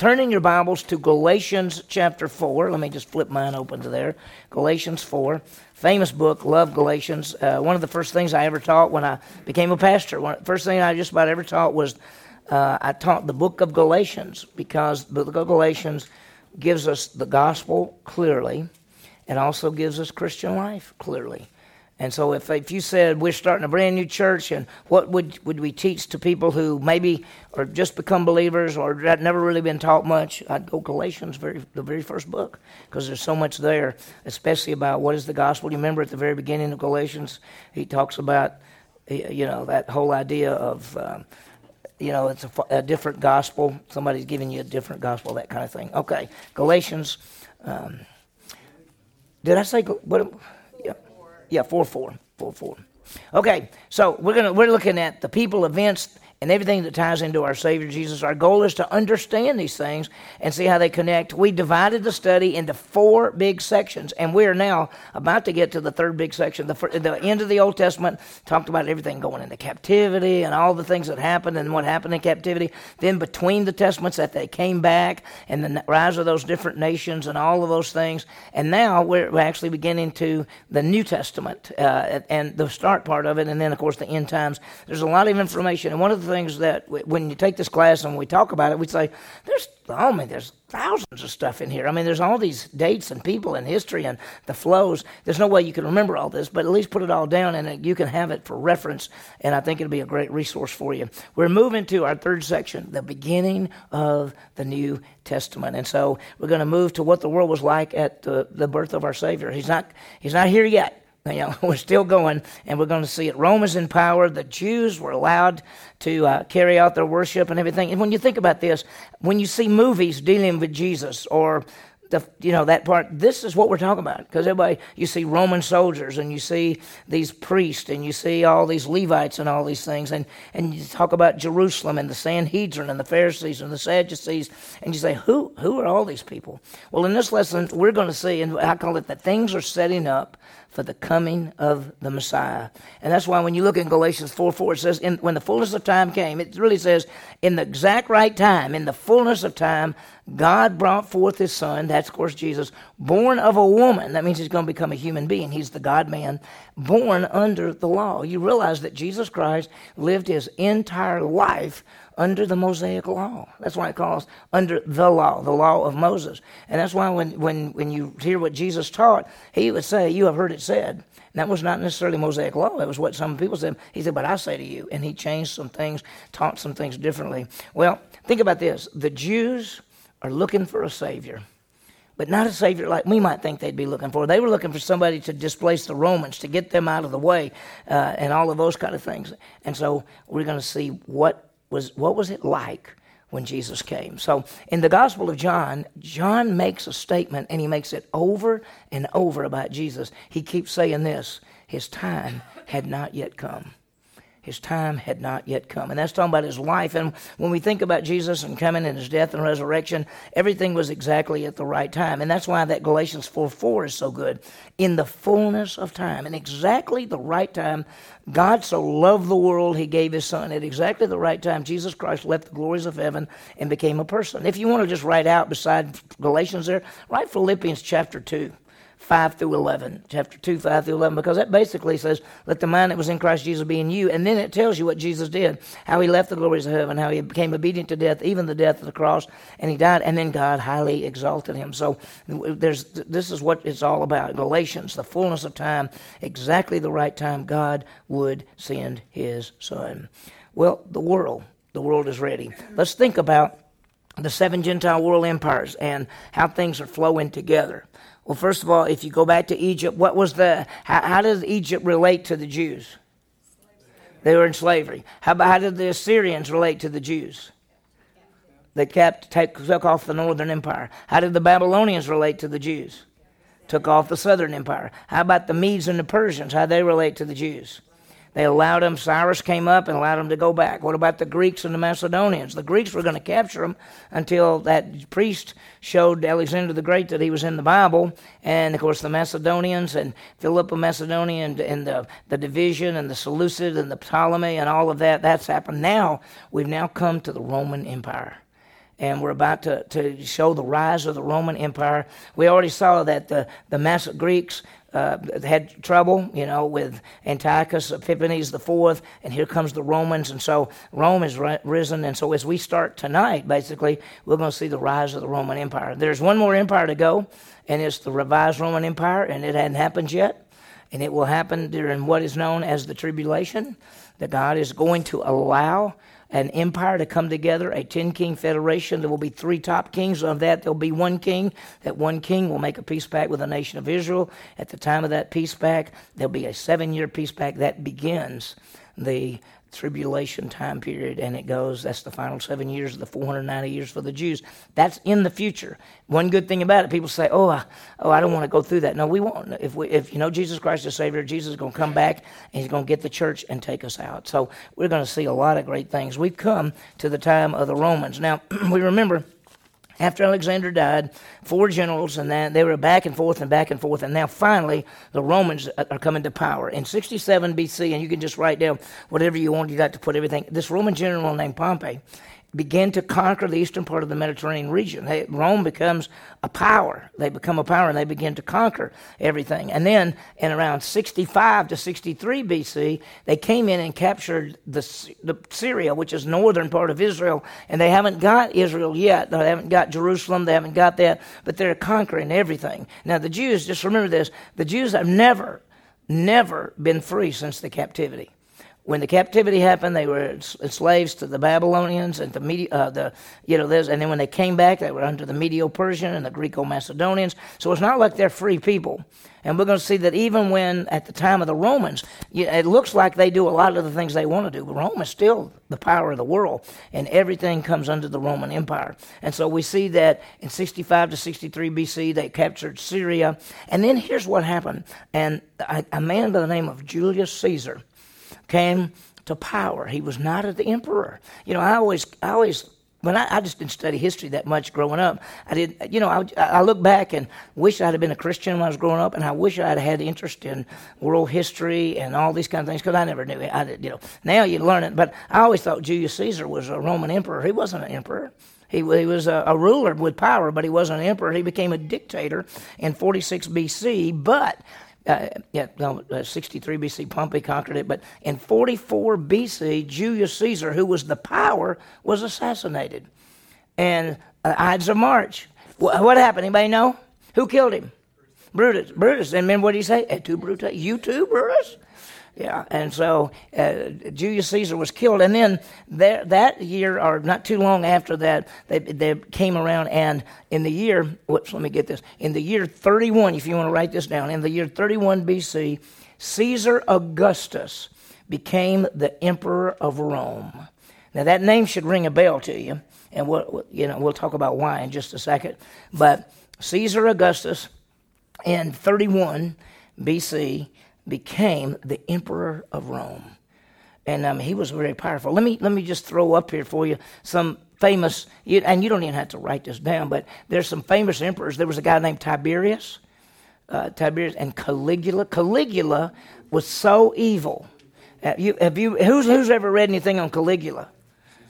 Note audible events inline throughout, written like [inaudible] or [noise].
turn in your Bibles to Galatians chapter 4. Let me just flip mine open to there. Galatians 4. Famous book, love Galatians. Uh, one of the first things I ever taught when I became a pastor, one, first thing I just about ever taught was uh, I taught the book of Galatians because the book of Galatians gives us the gospel clearly and also gives us Christian life clearly. And so, if, if you said we're starting a brand new church, and what would, would we teach to people who maybe are just become believers or had never really been taught much, I'd go Galatians, very, the very first book, because there's so much there, especially about what is the gospel. You remember at the very beginning of Galatians, he talks about, you know, that whole idea of, um, you know, it's a, a, different gospel. Somebody's giving you a different gospel, that kind of thing. Okay, Galatians. Um, did I say what? Yeah, 4 4. 4 4. Okay, so we're gonna we're looking at the people, events, and everything that ties into our Savior Jesus. Our goal is to understand these things and see how they connect. We divided the study into four big sections, and we are now about to get to the third big section. The, the end of the Old Testament talked about everything going into captivity and all the things that happened and what happened in captivity. Then between the Testaments, that they came back and the rise of those different nations and all of those things. And now we're actually beginning to the New Testament uh, and the start part of it, and then of course the end times. There's a lot of information, and one of the things that when you take this class and we talk about it, we say, there's, oh man, there's thousands of stuff in here. I mean, there's all these dates and people and history and the flows. There's no way you can remember all this, but at least put it all down and you can have it for reference. And I think it'll be a great resource for you. We're moving to our third section, the beginning of the New Testament. And so we're going to move to what the world was like at the, the birth of our Savior. He's not, he's not here yet. You know, [laughs] we're still going, and we're going to see it. Rome is in power. The Jews were allowed to uh, carry out their worship and everything. And when you think about this, when you see movies dealing with Jesus or the you know that part this is what we're talking about because everybody you see roman soldiers and you see these priests and you see all these levites and all these things and and you talk about jerusalem and the sanhedrin and the pharisees and the sadducees and you say who who are all these people well in this lesson we're going to see and i call it that things are setting up for the coming of the Messiah. And that's why when you look in Galatians 4 4, it says, in, when the fullness of time came, it really says, in the exact right time, in the fullness of time, God brought forth his son, that's of course Jesus, born of a woman. That means he's going to become a human being. He's the God man, born under the law. You realize that Jesus Christ lived his entire life under the Mosaic law. That's why it calls under the law, the law of Moses. And that's why when, when, when you hear what Jesus taught, he would say, You have heard it said. And that was not necessarily Mosaic law. That was what some people said. He said, But I say to you. And he changed some things, taught some things differently. Well, think about this the Jews are looking for a Savior but not a savior like we might think they'd be looking for. They were looking for somebody to displace the Romans, to get them out of the way, uh, and all of those kind of things. And so we're going to see what was what was it like when Jesus came. So in the Gospel of John, John makes a statement and he makes it over and over about Jesus. He keeps saying this his time had not yet come. His time had not yet come. And that's talking about his life. And when we think about Jesus and coming and his death and resurrection, everything was exactly at the right time. And that's why that Galatians 4 4 is so good. In the fullness of time, in exactly the right time, God so loved the world, he gave his son. At exactly the right time, Jesus Christ left the glories of heaven and became a person. If you want to just write out beside Galatians there, write Philippians chapter 2. 5 through 11, chapter 2, 5 through 11, because that basically says, let the mind that was in Christ Jesus be in you. And then it tells you what Jesus did, how he left the glories of heaven, how he became obedient to death, even the death of the cross, and he died, and then God highly exalted him. So there's, this is what it's all about. Galatians, the fullness of time, exactly the right time God would send his son. Well, the world, the world is ready. Let's think about the seven Gentile world empires and how things are flowing together. Well, first of all, if you go back to Egypt, what was the how, how does Egypt relate to the Jews? They were in slavery. How, about, how did the Assyrians relate to the Jews? They kept take, took off the northern empire. How did the Babylonians relate to the Jews? Took off the southern empire. How about the Medes and the Persians? How they relate to the Jews? They allowed them, Cyrus came up and allowed them to go back. What about the Greeks and the Macedonians? The Greeks were going to capture them until that priest showed Alexander the Great that he was in the Bible. And of course, the Macedonians and Philip of Macedonia and, and the, the division and the Seleucid and the Ptolemy and all of that, that's happened. Now, we've now come to the Roman Empire. and we're about to, to show the rise of the Roman Empire. We already saw that the, the Maccabees uh, had trouble, you know, with Antiochus Epiphanes the fourth, and here comes the Romans, and so Rome has risen, and so as we start tonight, basically, we're going to see the rise of the Roman Empire. There's one more empire to go, and it's the revised Roman Empire, and it hadn't happened yet, and it will happen during what is known as the tribulation. That God is going to allow an empire to come together, a 10 king federation. There will be three top kings. Of that, there'll be one king. That one king will make a peace pact with the nation of Israel. At the time of that peace pact, there'll be a seven year peace pact that begins the tribulation time period, and it goes, that's the final seven years of the 490 years for the Jews. That's in the future. One good thing about it, people say, oh, I, oh, I don't want to go through that. No, we won't. If, we, if you know Jesus Christ is Savior, Jesus is going to come back, and he's going to get the church and take us out. So we're going to see a lot of great things. We've come to the time of the Romans. Now, [clears throat] we remember after Alexander died, four generals, and then they were back and forth and back and forth, and now finally the Romans are coming to power. In 67 BC, and you can just write down whatever you want, you got to put everything. This Roman general named Pompey begin to conquer the eastern part of the Mediterranean region. They, Rome becomes a power. They become a power and they begin to conquer everything. And then in around 65 to 63 BC, they came in and captured the, the Syria, which is northern part of Israel. And they haven't got Israel yet. They haven't got Jerusalem. They haven't got that. But they're conquering everything. Now, the Jews, just remember this the Jews have never, never been free since the captivity when the captivity happened, they were slaves to the Babylonians and the Medi- uh, the you know this, and then when they came back, they were under the Medo-Persian and the Greco-Macedonians. So it's not like they're free people. And we're going to see that even when at the time of the Romans, it looks like they do a lot of the things they want to do. But Rome is still the power of the world, and everything comes under the Roman Empire. And so we see that in 65 to 63 BC, they captured Syria. And then here's what happened: and a, a man by the name of Julius Caesar came to power. He was not the emperor. You know, I always, I always, when I, I just didn't study history that much growing up, I did, you know, I, I look back and wish I'd have been a Christian when I was growing up, and I wish I'd had interest in world history and all these kind of things because I never knew it. I did, you know, now you learn it, but I always thought Julius Caesar was a Roman emperor. He wasn't an emperor. He, he was a, a, ruler with power, but he wasn't an emperor. He became a dictator in 46 BC, but uh, yeah, no, uh, 63 BC, Pompey conquered it. But in 44 BC, Julius Caesar, who was the power, was assassinated. And uh, Ides of March. What, happened? Anybody know? Who killed him? Brutus. Brutus. And remember what did he say? Et tu, Brutus? You too, Brutus? Yeah, and so uh, Julius Caesar was killed, and then there, that year, or not too long after that, they, they came around, and in the year, whoops, let me get this, in the year 31, if you want to write this down, in the year 31 BC, Caesar Augustus became the emperor of Rome. Now that name should ring a bell to you, and we'll, you know we'll talk about why in just a second. But Caesar Augustus in 31 BC became the emperor of Rome. And um, he was very powerful. Let me, let me just throw up here for you some famous, and you don't even have to write this down, but there's some famous emperors. There was a guy named Tiberius, uh, Tiberius, and Caligula. Caligula was so evil. Have you, have you, who's, who's ever read anything on Caligula?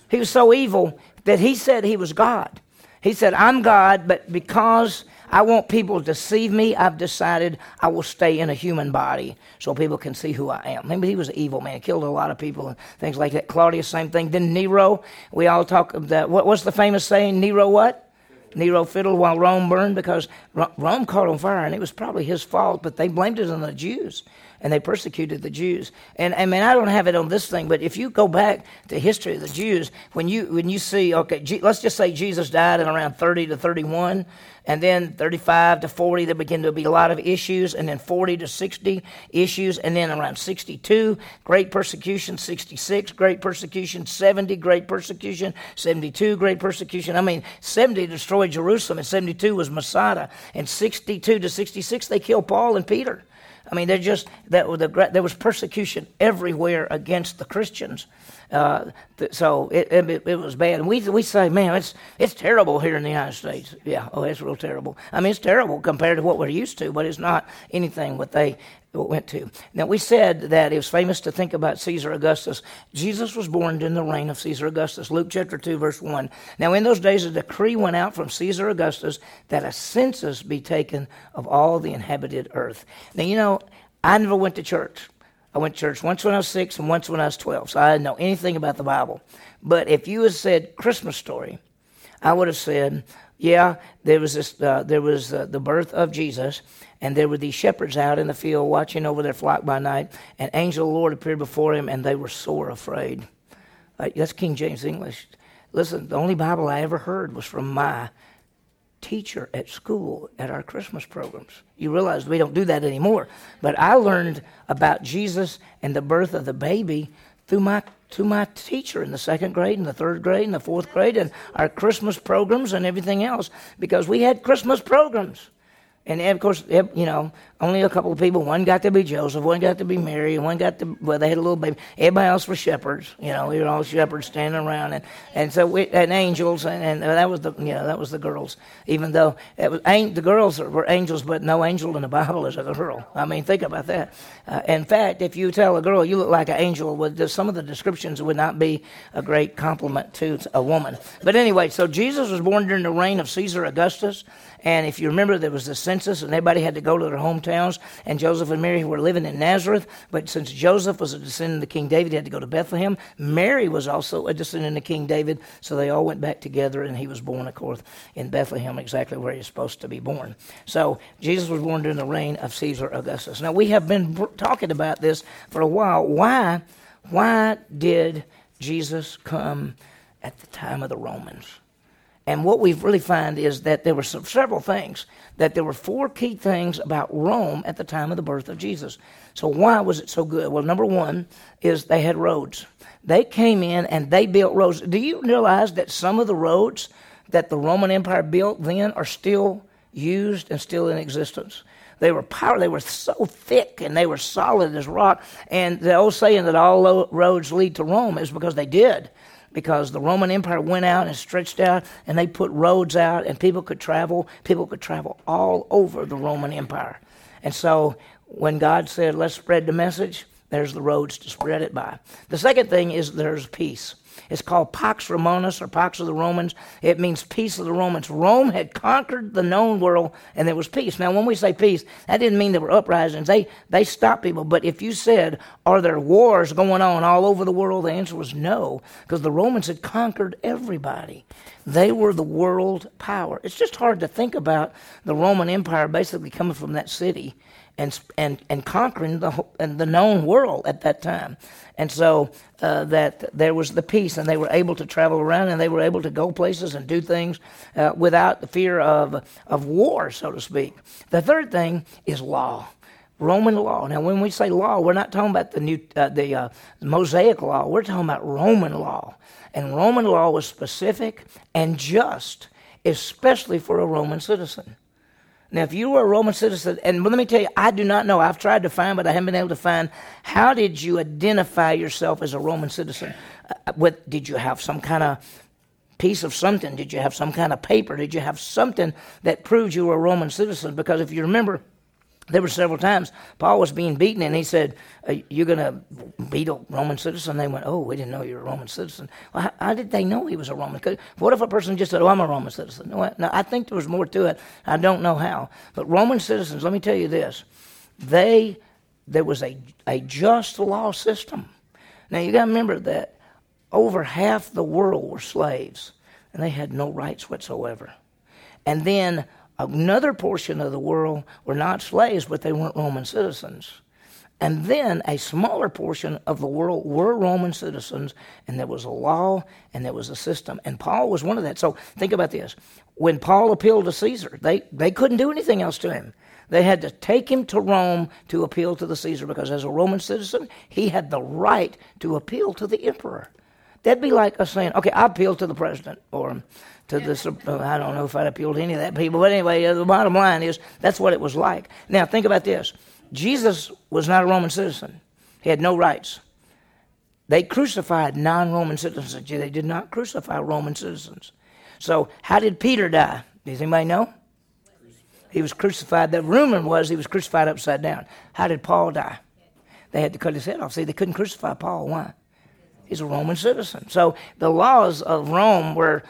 He was so evil that he said he was God. He said, I'm God, but because I want people to deceive me. I've decided I will stay in a human body so people can see who I am. Maybe he was an evil man, killed a lot of people and things like that. Claudius, same thing. Then Nero, we all talk that. What, what's the famous saying? Nero what? Nero fiddled while Rome burned because Rome caught on fire, and it was probably his fault, but they blamed it on the Jews and they persecuted the Jews. And I mean, I don't have it on this thing, but if you go back to history of the Jews, when you when you see, okay, let's just say Jesus died in around 30 to 31, and then 35 to 40, there begin to be a lot of issues, and then 40 to 60 issues, and then around 62, great persecution, 66, great persecution, 70, great persecution, 72, great persecution. I mean, 70 destroyed Jerusalem, and 72 was Masada, and 62 to 66, they killed Paul and Peter. I mean, just that there was persecution everywhere against the Christians. Uh, so it, it, it, was bad. And we, we say, man, it's, it's terrible here in the United States. Yeah, oh, it's real terrible. I mean, it's terrible compared to what we're used to, but it's not anything what they went to. Now, we said that it was famous to think about Caesar Augustus. Jesus was born during the reign of Caesar Augustus. Luke chapter 2, verse 1. Now, in those days, a decree went out from Caesar Augustus that a census be taken of all the inhabited earth. Now, you know, I never went to church. I went to church once when I was six and once when I was 12, so I didn't know anything about the Bible. But if you had said Christmas story, I would have said, yeah, there was this, uh, there was uh, the birth of Jesus, and there were these shepherds out in the field watching over their flock by night, and angel of the Lord appeared before him, and they were sore afraid. That's King James English. Listen, the only Bible I ever heard was from my teacher at school at our Christmas programs. You realize we don't do that anymore. But I learned about Jesus and the birth of the baby through my to my teacher in the second grade and the third grade and the fourth grade and our Christmas programs and everything else because we had Christmas programs. And of course, you know, only a couple of people. One got to be Joseph, one got to be Mary, one got to, well, they had a little baby. Everybody else were shepherds. You know, we were all shepherds standing around, and, and so we, and angels, and, and that was the, you know, that was the girls. Even though it was, the girls were angels, but no angel in the Bible is a girl. I mean, think about that. Uh, in fact, if you tell a girl you look like an angel, with some of the descriptions would not be a great compliment to a woman. But anyway, so Jesus was born during the reign of Caesar Augustus. And if you remember, there was the census, and everybody had to go to their hometowns. And Joseph and Mary were living in Nazareth. But since Joseph was a descendant of King David, he had to go to Bethlehem. Mary was also a descendant of King David. So they all went back together, and he was born, of course, in Bethlehem, exactly where he was supposed to be born. So Jesus was born during the reign of Caesar Augustus. Now, we have been talking about this for a while. Why? Why did Jesus come at the time of the Romans? And what we've really found is that there were some, several things, that there were four key things about Rome at the time of the birth of Jesus. So, why was it so good? Well, number one is they had roads. They came in and they built roads. Do you realize that some of the roads that the Roman Empire built then are still used and still in existence? They were power. They were so thick and they were solid as rock. And the old saying that all roads lead to Rome is because they did because the Roman Empire went out and stretched out and they put roads out and people could travel. People could travel all over the Roman Empire. And so when God said, let's spread the message, there's the roads to spread it by. The second thing is there's peace. It's called Pax Romanus or Pax of the Romans. It means peace of the Romans. Rome had conquered the known world and there was peace. Now, when we say peace, that didn't mean there were uprisings. They, they stopped people. But if you said, are there wars going on all over the world? The answer was no, because the Romans had conquered everybody. They were the world power. It's just hard to think about the Roman Empire basically coming from that city and, and, and conquering the, and the known world at that time. And so uh, that there was the peace, and they were able to travel around, and they were able to go places and do things uh, without the fear of, of war, so to speak. The third thing is law. Roman law. Now, when we say law, we're not talking about the new, uh, the uh, Mosaic law. We're talking about Roman law, and Roman law was specific and just, especially for a Roman citizen. Now, if you were a Roman citizen, and let me tell you, I do not know. I've tried to find, but I haven't been able to find. How did you identify yourself as a Roman citizen? Uh, did you have some kind of piece of something? Did you have some kind of paper? Did you have something that proved you were a Roman citizen? Because if you remember, there were several times Paul was being beaten, and he said, uh, "You're going to beat a Roman citizen." They went, "Oh, we didn't know you were a Roman citizen." Well, how, how, did they know he was a Roman? Citizen? What if a person just said, "Oh, I'm a Roman citizen"? No, no, I think there was more to it. I don't know how, but Roman citizens. Let me tell you this: they there was a a just law system. Now you got to remember that over half the world were slaves, and they had no rights whatsoever. And then Another portion of the world were not slaves, but they weren't Roman citizens. And then a smaller portion of the world were Roman citizens, and there was a law and there was a system. And Paul was one of that. So think about this. When Paul appealed to Caesar, they, they couldn't do anything else to him. They had to take him to Rome to appeal to the Caesar because as a Roman citizen, he had the right to appeal to the emperor. That'd be like us saying, okay, I appeal to the president or to the, uh, I don't know if I'd appeal to any of that people, but anyway, uh, the bottom line is that's what it was like. Now, think about this Jesus was not a Roman citizen, he had no rights. They crucified non Roman citizens, they did not crucify Roman citizens. So, how did Peter die? Does anybody know? He was crucified. The rumor was he was crucified upside down. How did Paul die? They had to cut his head off. See, they couldn't crucify Paul. Why? He's a Roman citizen. So the laws of Rome were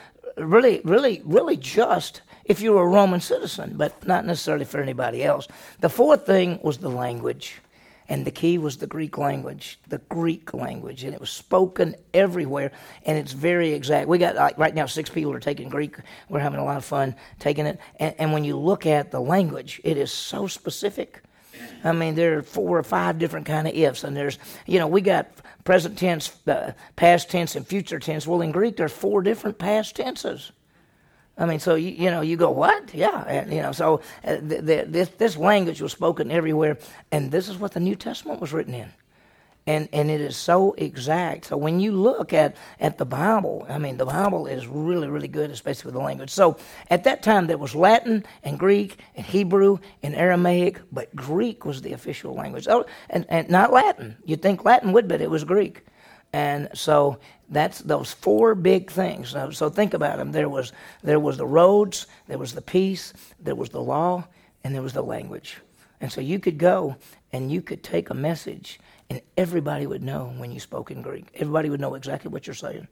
really, really, really just if you were a Roman citizen, but not necessarily for anybody else. The fourth thing was the language. And the key was the Greek language, the Greek language, and it was spoken everywhere, and it's very exact. We got like right now six people are taking Greek. We're having a lot of fun taking it, and, and when you look at the language, it is so specific. I mean, there are four or five different kind of ifs, and there's you know we got present tense, past tense, and future tense. Well, in Greek, there's four different past tenses. I mean, so you, you know, you go what? Yeah, and, you know. So uh, the, the, this this language was spoken everywhere, and this is what the New Testament was written in, and and it is so exact. So when you look at at the Bible, I mean, the Bible is really really good, especially with the language. So at that time there was Latin and Greek and Hebrew and Aramaic, but Greek was the official language. Oh, and and not Latin. You'd think Latin would, but it was Greek. And so that's those four big things. So, so, think about them. There was there was the roads, there was the peace, there was the law, and there was the language. And so you could go and you could take a message, and everybody would know when you spoke in Greek. Everybody would know exactly what you're saying,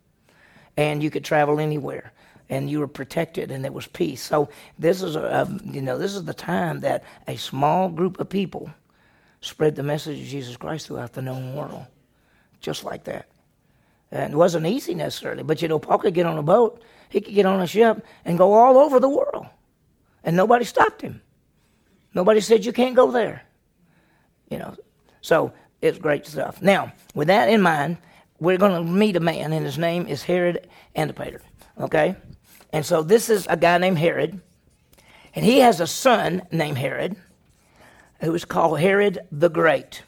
and you could travel anywhere. And you were protected, and there was peace. So this is a, um, you know this is the time that a small group of people spread the message of Jesus Christ throughout the known world just like that. And it wasn't easy necessarily, but you know, Paul could get on a boat, he could get on a ship and go all over the world. And nobody stopped him. Nobody said, You can't go there. You know, so it's great stuff. Now, with that in mind, we're going to meet a man, and his name is Herod Antipater. Okay? And so this is a guy named Herod, and he has a son named Herod who is called Herod the Great.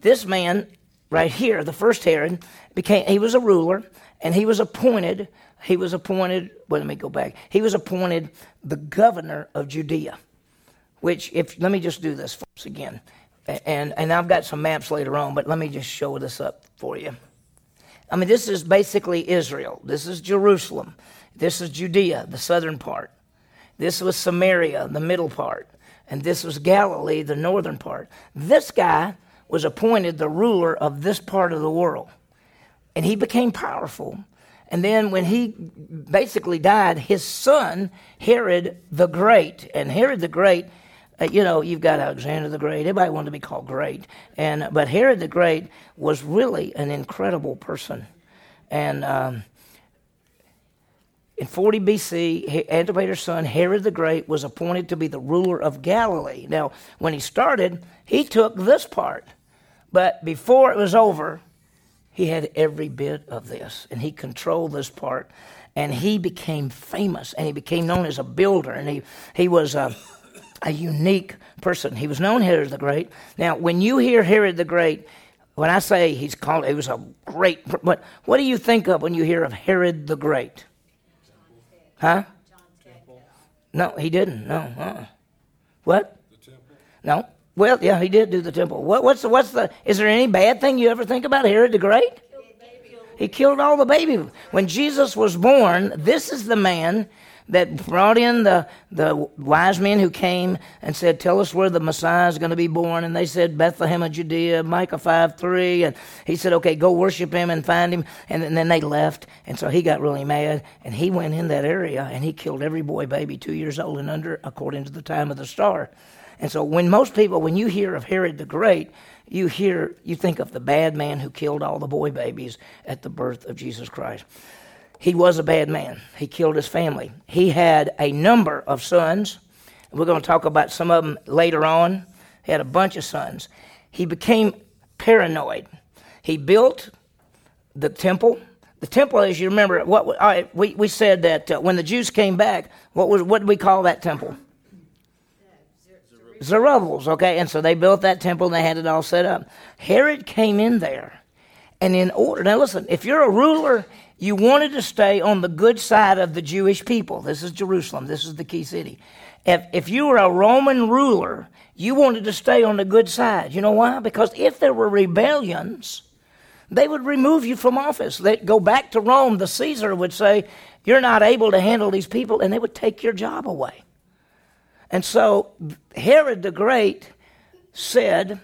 This man right here, the first Herod, became he was a ruler and he was appointed. He was appointed. Well, let me go back. He was appointed the governor of Judea. Which, if let me just do this first again, and and I've got some maps later on, but let me just show this up for you. I mean, this is basically Israel. This is Jerusalem. This is Judea, the southern part. This was Samaria, the middle part. And this was Galilee, the northern part. This guy was appointed the ruler of this part of the world. And he became powerful. And then when he basically died, his son, Herod the Great, and Herod the Great, uh, you know, you've got Alexander the Great. Everybody wanted to be called great. And, but Herod the Great was really an incredible person. And um, in 40 BC, Antipater's son, Herod the Great, was appointed to be the ruler of Galilee. Now, when he started, he took this part. But before it was over, he had every bit of this, and he controlled this part. And he became famous, and he became known as a builder, and he, he was a, a unique person. He was known Herod the Great. Now, when you hear Herod the Great, when I say he's called, he was a great, but what do you think of when you hear of Herod the Great? Huh? No, he didn't. No. Uh-uh. What? No. Well, yeah, he did do the temple. What, what's the, what's the, is there any bad thing you ever think about Herod the Great? He killed all the babies. When Jesus was born, this is the man that brought in the, the wise men who came and said, Tell us where the Messiah is going to be born. And they said, Bethlehem of Judea, Micah 5 3. And he said, Okay, go worship him and find him. And, and then they left. And so he got really mad. And he went in that area and he killed every boy baby two years old and under, according to the time of the star. And so when most people, when you hear of Herod the Great, you hear, you think of the bad man who killed all the boy babies at the birth of Jesus Christ. He was a bad man. He killed his family. He had a number of sons. We're going to talk about some of them later on. He had a bunch of sons. He became paranoid. He built the temple. The temple, as you remember, what we, we said that uh, when the Jews came back, what was what did we call that temple? Zerubbabel's, okay? And so they built that temple and they had it all set up. Herod came in there, and in order, now listen, if you're a ruler, you wanted to stay on the good side of the Jewish people. This is Jerusalem, this is the key city. If, if you were a Roman ruler, you wanted to stay on the good side. You know why? Because if there were rebellions, they would remove you from office. They'd go back to Rome. The Caesar would say, You're not able to handle these people, and they would take your job away. And so Herod the Great said,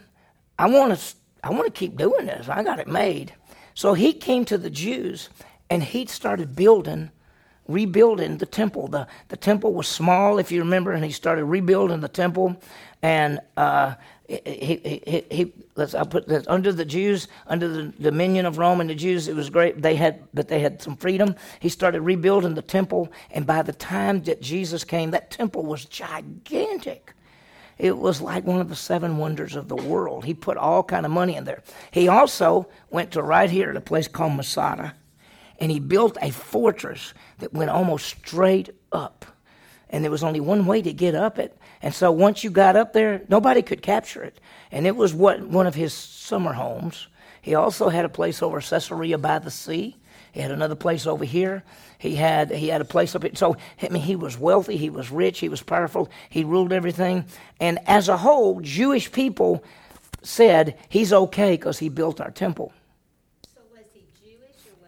I want to I want to keep doing this. I got it made. So he came to the Jews and he started building rebuilding the temple. The, the temple was small, if you remember, and he started rebuilding the temple. And uh, he, he, he, let's I put this under the Jews, under the dominion of Rome and the Jews, it was great. They had, but they had some freedom. He started rebuilding the temple, and by the time that Jesus came, that temple was gigantic. It was like one of the seven wonders of the world. He put all kind of money in there. He also went to right here at a place called Masada and he built a fortress that went almost straight up. And there was only one way to get up it. And so once you got up there, nobody could capture it. And it was what one of his summer homes. He also had a place over Caesarea by the sea. He had another place over here. He had he had a place up here. So I mean, he was wealthy. He was rich. He was powerful. He ruled everything. And as a whole, Jewish people said he's okay because he built our temple.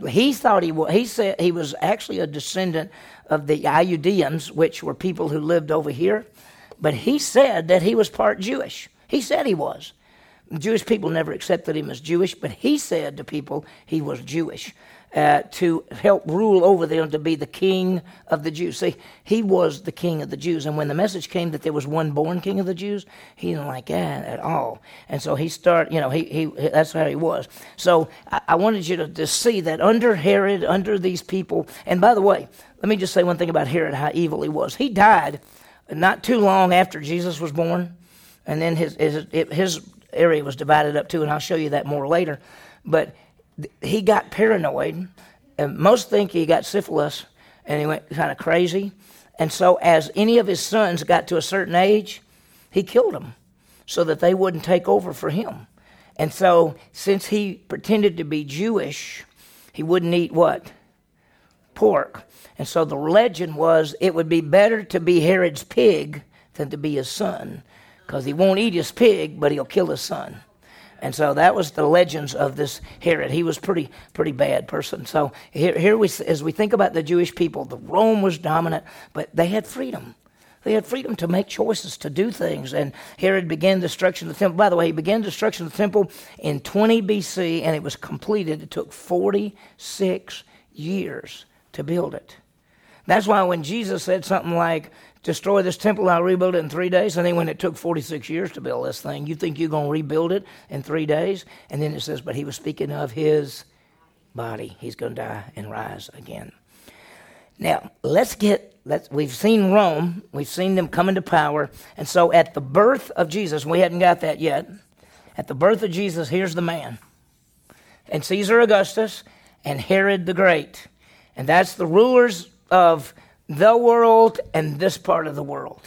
He thought he was. He said he was actually a descendant of the Idumeans, which were people who lived over here. But he said that he was part Jewish. He said he was. Jewish people never accepted him as Jewish, but he said to people he was Jewish uh, to help rule over them to be the king of the Jews. See, he was the king of the Jews. And when the message came that there was one born king of the Jews, he didn't like that at all. And so he started, you know, he, he that's how he was. So I, I wanted you to, to see that under Herod, under these people, and by the way, let me just say one thing about Herod, how evil he was. He died not too long after Jesus was born, and then his, his, his area was divided up too, and I'll show you that more later. But he got paranoid. And most think he got syphilis and he went kind of crazy. And so, as any of his sons got to a certain age, he killed them so that they wouldn't take over for him. And so, since he pretended to be Jewish, he wouldn't eat what? Pork. And so the legend was it would be better to be Herod's pig than to be his son because he won't eat his pig, but he'll kill his son. And so that was the legends of this Herod. He was pretty pretty bad person. So here, here we as we think about the Jewish people, the Rome was dominant, but they had freedom. They had freedom to make choices, to do things. And Herod began destruction of the temple. By the way, he began destruction of the temple in 20 BC, and it was completed. It took 46 years to build it. That's why when Jesus said something like, destroy this temple, I'll rebuild it in three days. And then when it took 46 years to build this thing, you think you're going to rebuild it in three days? And then it says, but he was speaking of his body. He's going to die and rise again. Now, let's get, let's, we've seen Rome, we've seen them come into power. And so at the birth of Jesus, we hadn't got that yet. At the birth of Jesus, here's the man. And Caesar Augustus and Herod the Great. And that's the rulers of the world and this part of the world.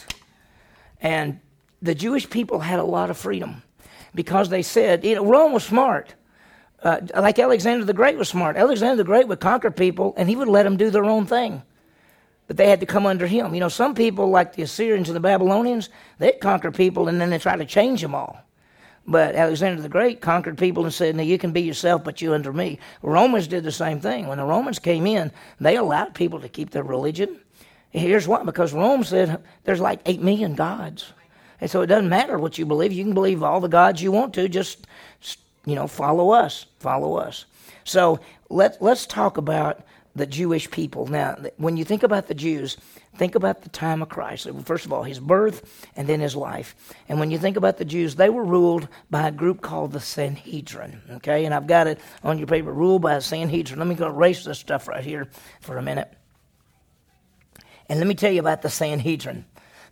And the Jewish people had a lot of freedom because they said, you know, Rome was smart. Uh, like Alexander the Great was smart. Alexander the Great would conquer people and he would let them do their own thing. But they had to come under him. You know, some people, like the Assyrians and the Babylonians, they'd conquer people and then they try to change them all. But Alexander the Great conquered people and said, "Now you can be yourself, but you under me." Romans did the same thing. When the Romans came in, they allowed people to keep their religion. Here's why because Rome said there's like 8 million gods. And so it doesn't matter what you believe. You can believe all the gods you want to. Just, you know, follow us. Follow us. So let, let's talk about the Jewish people. Now, when you think about the Jews, think about the time of Christ. First of all, his birth and then his life. And when you think about the Jews, they were ruled by a group called the Sanhedrin. Okay, and I've got it on your paper ruled by a Sanhedrin. Let me go erase this stuff right here for a minute. And let me tell you about the Sanhedrin.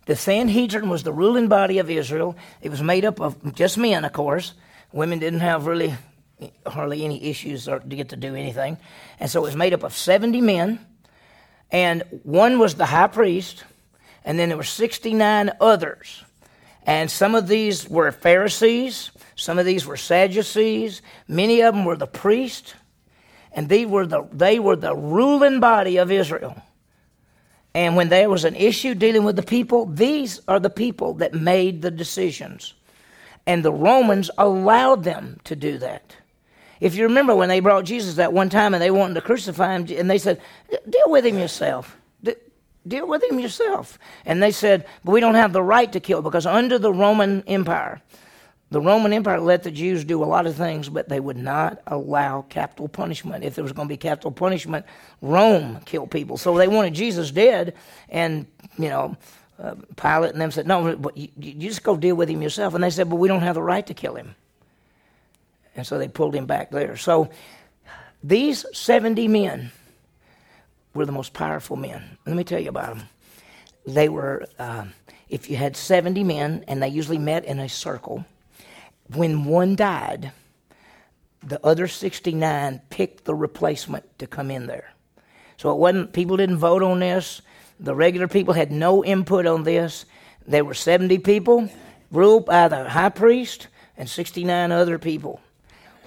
The Sanhedrin was the ruling body of Israel. It was made up of just men, of course. Women didn't have really hardly any issues or to get to do anything. And so it was made up of 70 men. And one was the high priest. And then there were 69 others. And some of these were Pharisees. Some of these were Sadducees. Many of them were the priests. And they were the, they were the ruling body of Israel. And when there was an issue dealing with the people, these are the people that made the decisions. And the Romans allowed them to do that. If you remember when they brought Jesus that one time and they wanted to crucify him, and they said, Deal with him yourself. deal with him yourself. And they said, but we don't have the right to kill because under the Roman Empire, the Roman Empire let the Jews do a lot of things, but they would not allow capital punishment. If there was going to be capital punishment, Rome killed people. So they wanted Jesus dead, and, you know, uh, Pilate and them said, No, but you, you just go deal with him yourself. And they said, But we don't have the right to kill him. And so they pulled him back there. So these 70 men were the most powerful men. Let me tell you about them. They were, uh, if you had 70 men, and they usually met in a circle, when one died, the other 69 picked the replacement to come in there. So it wasn't, people didn't vote on this. The regular people had no input on this. There were 70 people ruled by the high priest and 69 other people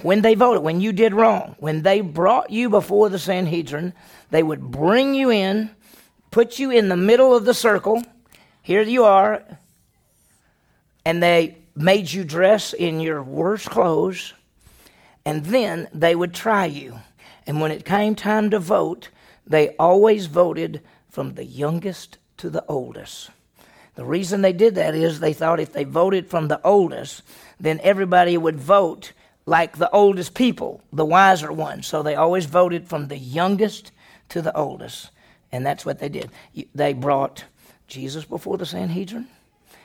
when they voted, when you did wrong, when they brought you before the Sanhedrin, they would bring you in, put you in the middle of the circle. Here you are. And they made you dress in your worst clothes. And then they would try you. And when it came time to vote, they always voted from the youngest to the oldest. The reason they did that is they thought if they voted from the oldest, then everybody would vote like the oldest people, the wiser ones. So they always voted from the youngest to the oldest. And that's what they did. They brought Jesus before the Sanhedrin.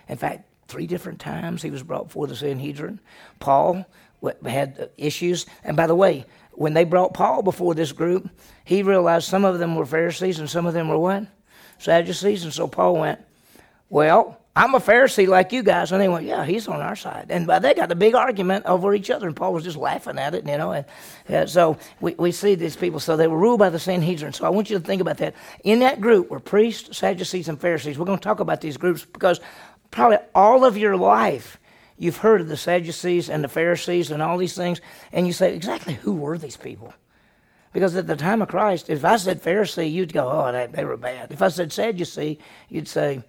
In fact, three different times he was brought before the Sanhedrin. Paul had issues. And by the way, when they brought Paul before this group, he realized some of them were Pharisees and some of them were what? Sadducees. And so Paul went, Well, I'm a Pharisee like you guys. And they went, yeah, he's on our side. And they got a big argument over each other. And Paul was just laughing at it, you know. And, uh, so we, we see these people. So they were ruled by the Sanhedrin. So I want you to think about that. In that group were priests, Sadducees, and Pharisees. We're going to talk about these groups because probably all of your life you've heard of the Sadducees and the Pharisees and all these things. And you say, exactly who were these people? Because at the time of Christ, if I said Pharisee, you'd go, oh, they, were bad. If I said Sadducee, you'd say,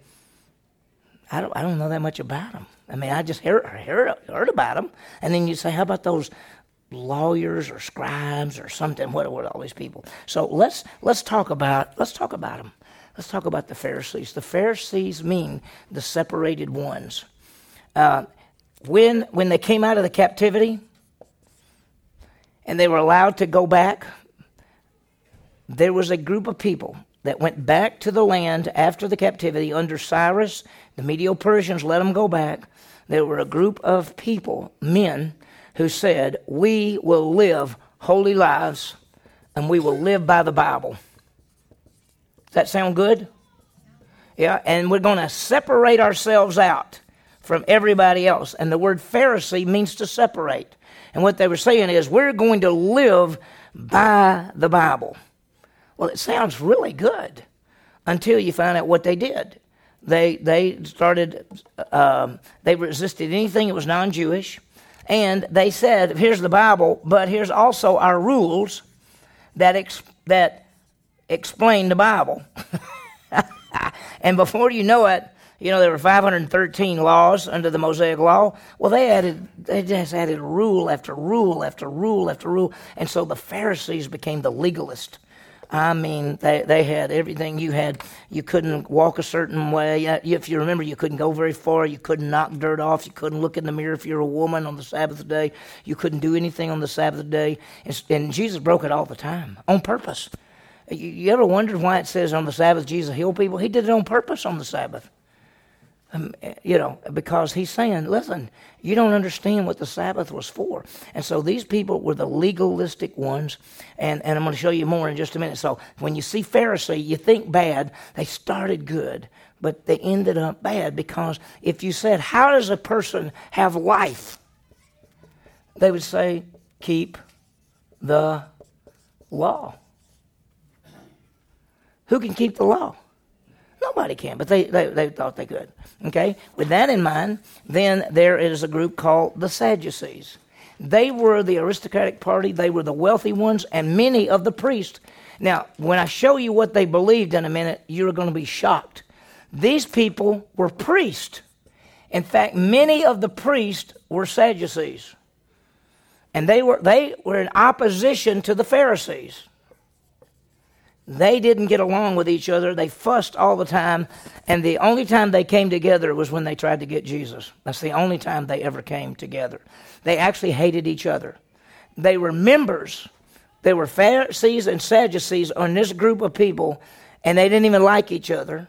I don't, I don't know that much about them. I mean, I just heard, heard, heard about them. And then you say, how about those lawyers or scribes or something? What were all these people? So let's, let's talk about, let's talk about them. Let's talk about the Pharisees. The Pharisees mean the separated ones. Uh, when, when they came out of the captivity and they were allowed to go back, there was a group of people that went back to the land after the captivity under Cyrus. The Medo Persians let them go back. There were a group of people, men, who said, We will live holy lives and we will live by the Bible. Does that sound good? Yeah, and we're going to separate ourselves out from everybody else. And the word Pharisee means to separate. And what they were saying is, we're going to live by the Bible. Well, it sounds really good until you find out what they did. They, they started, um, they resisted anything that was non Jewish. And they said, here's the Bible, but here's also our rules that, ex- that explain the Bible. [laughs] and before you know it, you know, there were 513 laws under the Mosaic Law. Well, they added, they just added rule after rule after rule after rule. And so the Pharisees became the legalist. I mean, they, they had everything you had. You couldn't walk a certain way. If you remember, you couldn't go very far. You couldn't knock dirt off. You couldn't look in the mirror if you're a woman on the Sabbath day. You couldn't do anything on the Sabbath day. And, and Jesus broke it all the time on purpose. You, you ever wondered why it says on the Sabbath Jesus healed people? He did it on purpose on the Sabbath. Um, you know, because he's saying, listen, you don't understand what the Sabbath was for. And so these people were the legalistic ones. And, and I'm going to show you more in just a minute. So when you see Pharisee, you think bad. They started good, but they ended up bad because if you said, how does a person have life? They would say, keep the law. Who can keep the law? Nobody can, but they, they, they thought they could. Okay? With that in mind, then there is a group called the Sadducees. They were the aristocratic party, they were the wealthy ones, and many of the priests. Now, when I show you what they believed in a minute, you're going to be shocked. These people were priests. In fact, many of the priests were Sadducees. And they were, they were in opposition to the Pharisees. They didn't get along with each other. They fussed all the time. And the only time they came together was when they tried to get Jesus. That's the only time they ever came together. They actually hated each other. They were members. They were Pharisees and Sadducees on this group of people, and they didn't even like each other.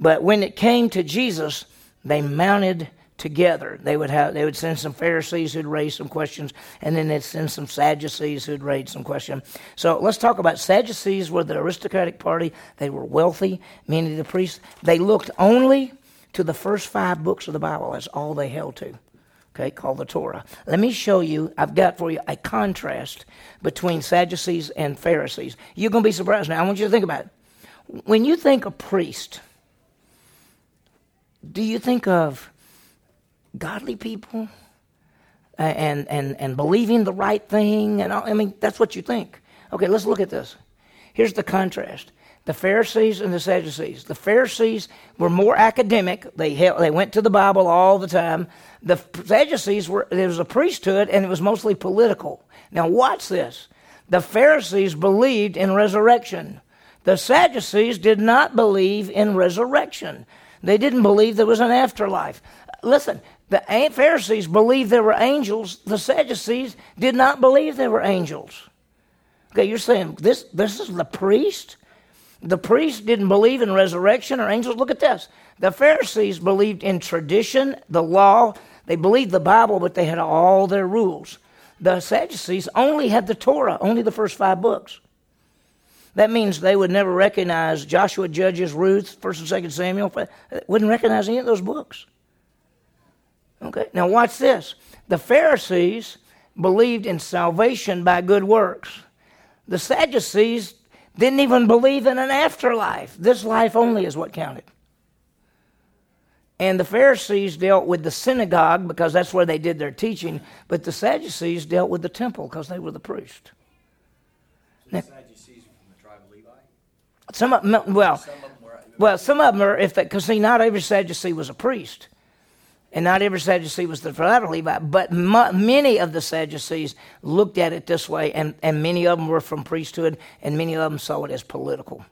But when it came to Jesus, they mounted together. They would have they would send some Pharisees who'd raise some questions, and then they'd send some Sadducees who'd raise some questions. So let's talk about Sadducees were the aristocratic party. They were wealthy, many of the priests. They looked only to the first five books of the Bible. That's all they held to. Okay, called the Torah. Let me show you, I've got for you a contrast between Sadducees and Pharisees. You're going to be surprised now. I want you to think about it. When you think of priest, do you think of godly people uh, and, and, and believing the right thing. And all, I mean, that's what you think. Okay, let's look at this. Here's the contrast the Pharisees and the Sadducees. The Pharisees were more academic. They, held, they went to the Bible all the time. The Sadducees were, there was a priesthood and it was mostly political. Now, watch this. The Pharisees believed in resurrection. The Sadducees did not believe in resurrection. They didn't believe there was an afterlife. Listen, the Pharisees believed there were angels. The Sadducees did not believe there were angels. Okay, you're saying this, this is the priest? The priest didn't believe in resurrection or angels. Look at this. The Pharisees believed in tradition, the law. They believed the Bible, but they had all their rules. The Sadducees only had the Torah, only the first five books. That means they would never recognize Joshua, Judges, Ruth, 1st and 2nd Samuel. Wouldn't recognize any of those books. Okay, now watch this. The Pharisees believed in salvation by good works. The Sadducees didn't even believe in an afterlife. This life only is what counted. And the Pharisees dealt with the synagogue because that's where they did their teaching, but the Sadducees dealt with the temple because they were the priest. So now, Sadducees from the tribe of Levi? Some of them, well, some of them were, well, some of them are if because see, not every Sadducee was a priest. And not every Sadducee was the tribe of Levi, but many of the Sadducees looked at it this way, and, and many of them were from priesthood, and many of them saw it as political.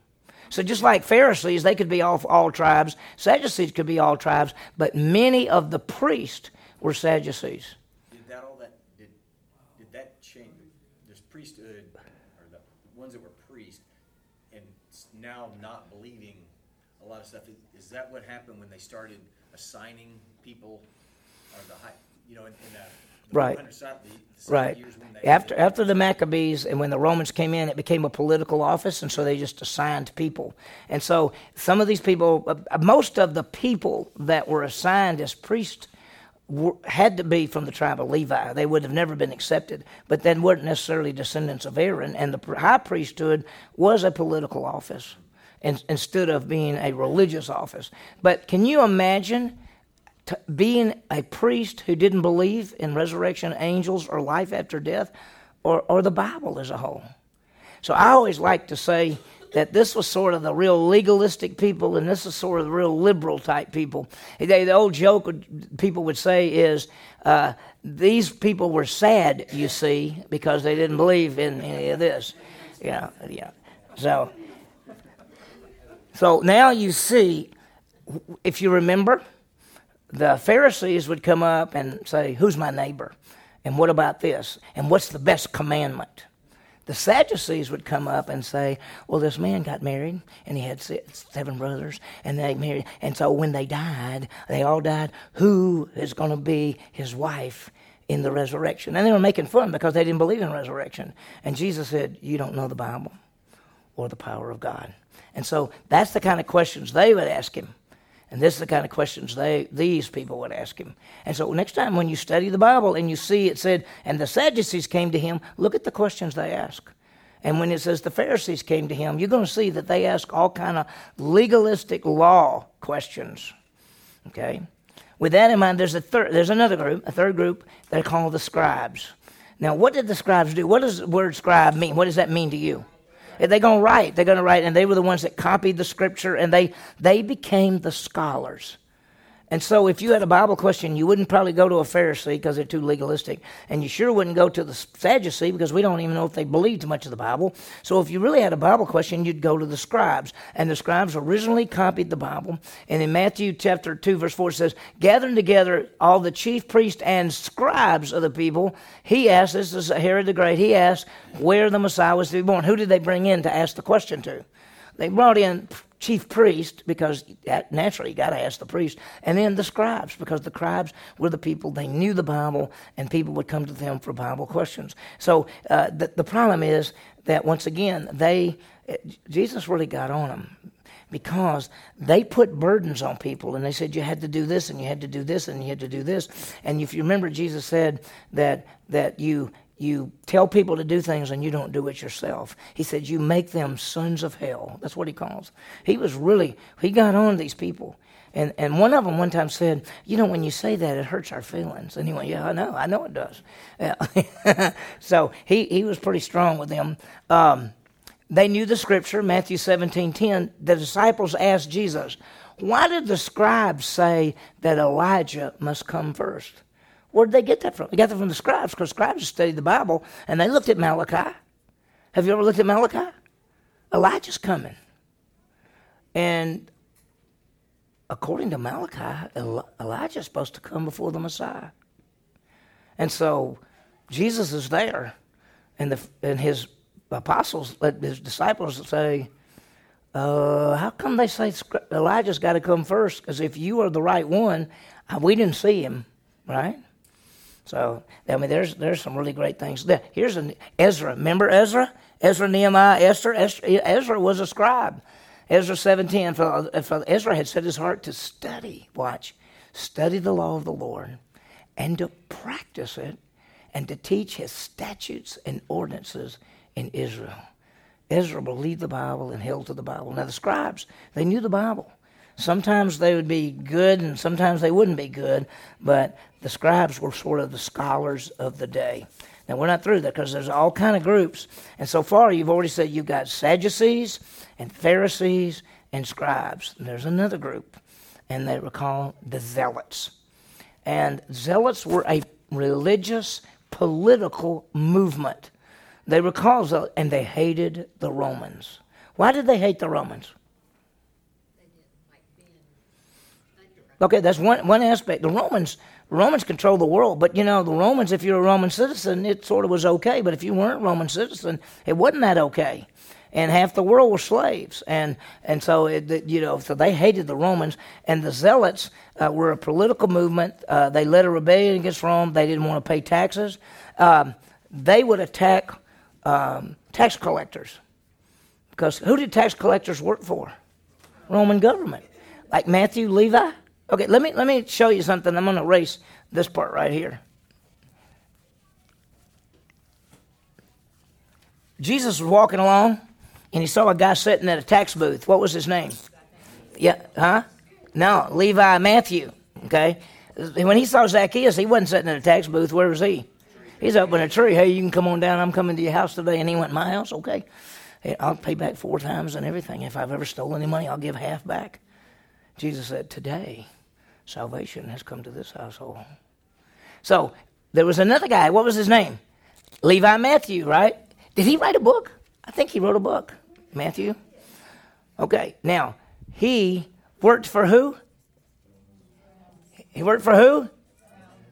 So just like Pharisees, they could be all, all tribes, Sadducees could be all tribes, but many of the priests were Sadducees. Did that all that did, did that change? This priesthood, or the ones that were priests, and now not believing a lot of stuff. Is that what happened when they started assigning people or the high, you know, in, in the, the right. The, the right. After after the Maccabees and when the Romans came in, it became a political office, and so they just assigned people. And so some of these people, uh, most of the people that were assigned as priests. Were, had to be from the tribe of Levi. They would have never been accepted, but then weren't necessarily descendants of Aaron. And the high priesthood was a political office instead of being a religious office. But can you imagine being a priest who didn't believe in resurrection, angels, or life after death, or, or the Bible as a whole? So I always like to say that this was sort of the real legalistic people, and this is sort of the real liberal type people. They, the old joke people would say is, uh, these people were sad, you see, because they didn't believe in any of this. Yeah, yeah. So so now you see, if you remember, the Pharisees would come up and say, Who's my neighbor? And what about this? And what's the best commandment? The Sadducees would come up and say, Well, this man got married and he had seven brothers and they married. And so when they died, they all died. Who is going to be his wife in the resurrection? And they were making fun because they didn't believe in resurrection. And Jesus said, You don't know the Bible or the power of God. And so that's the kind of questions they would ask him. And this is the kind of questions they these people would ask him. And so next time when you study the Bible and you see it said, and the Sadducees came to him, look at the questions they ask. And when it says the Pharisees came to him, you're going to see that they ask all kind of legalistic law questions. Okay? With that in mind, there's a third there's another group, a third group, they're called the scribes. Now, what did the scribes do? What does the word scribe mean? What does that mean to you? They're going to write. They're going to write. And they were the ones that copied the scripture and they, they became the scholars. And so, if you had a Bible question, you wouldn't probably go to a Pharisee because they're too legalistic. And you sure wouldn't go to the Sadducee because we don't even know if they believed much of the Bible. So, if you really had a Bible question, you'd go to the scribes. And the scribes originally copied the Bible. And in Matthew chapter 2, verse 4, it says, Gathering together all the chief priests and scribes of the people, he asked, this is Herod the Great, he asked where the Messiah was to be born. Who did they bring in to ask the question to? They brought in chief priest because naturally you got to ask the priest, and then the scribes because the scribes were the people they knew the Bible, and people would come to them for Bible questions. So uh, the, the problem is that once again they Jesus really got on them because they put burdens on people and they said you had to do this and you had to do this and you had to do this and if you remember jesus said that that you you tell people to do things and you don't do it yourself. He said, You make them sons of hell. That's what he calls. He was really, he got on these people. And, and one of them one time said, You know, when you say that, it hurts our feelings. And he went, Yeah, I know. I know it does. Yeah. [laughs] so he, he was pretty strong with them. Um, they knew the scripture, Matthew 17 10. The disciples asked Jesus, Why did the scribes say that Elijah must come first? Where did they get that from? They got that from the scribes because scribes studied the Bible and they looked at Malachi. Have you ever looked at Malachi? Elijah's coming. And according to Malachi, Elijah's supposed to come before the Messiah. And so Jesus is there, and, the, and his apostles, his disciples say, uh, How come they say Elijah's got to come first? Because if you are the right one, uh, we didn't see him, right? So I mean, there's there's some really great things. Here's an Ezra. Remember Ezra? Ezra, Nehemiah, Esther. Ezra was a scribe. Ezra 17. For, for Ezra had set his heart to study. Watch, study the law of the Lord, and to practice it, and to teach his statutes and ordinances in Israel. Ezra believed the Bible and held to the Bible. Now the scribes, they knew the Bible. Sometimes they would be good and sometimes they wouldn't be good, but the scribes were sort of the scholars of the day. Now we're not through that because there's all kind of groups, and so far you've already said you've got Sadducees and Pharisees and scribes. And there's another group, and they were called the Zealots. And Zealots were a religious, political movement. They were called Zealots, and they hated the Romans. Why did they hate the Romans? Okay, that's one, one aspect. The Romans Romans control the world, but you know, the Romans, if you're a Roman citizen, it sort of was okay. But if you weren't a Roman citizen, it wasn't that okay. And half the world were slaves, and and so it, you know, so they hated the Romans. And the Zealots uh, were a political movement. Uh, they led a rebellion against Rome. They didn't want to pay taxes. Um, they would attack um, tax collectors because who did tax collectors work for? Roman government, like Matthew, Levi. Okay, let me let me show you something. I'm going to erase this part right here. Jesus was walking along and he saw a guy sitting at a tax booth. What was his name? Yeah, huh? No, Levi Matthew. Okay. When he saw Zacchaeus, he wasn't sitting at a tax booth. Where was he? He's up in a tree. Hey, you can come on down. I'm coming to your house today. And he went, My house? Okay. I'll pay back four times and everything. If I've ever stolen any money, I'll give half back. Jesus said, Today, salvation has come to this household. So there was another guy. What was his name? Levi Matthew, right? Did he write a book? I think he wrote a book. Matthew? Okay, now, he worked for who? He worked for who?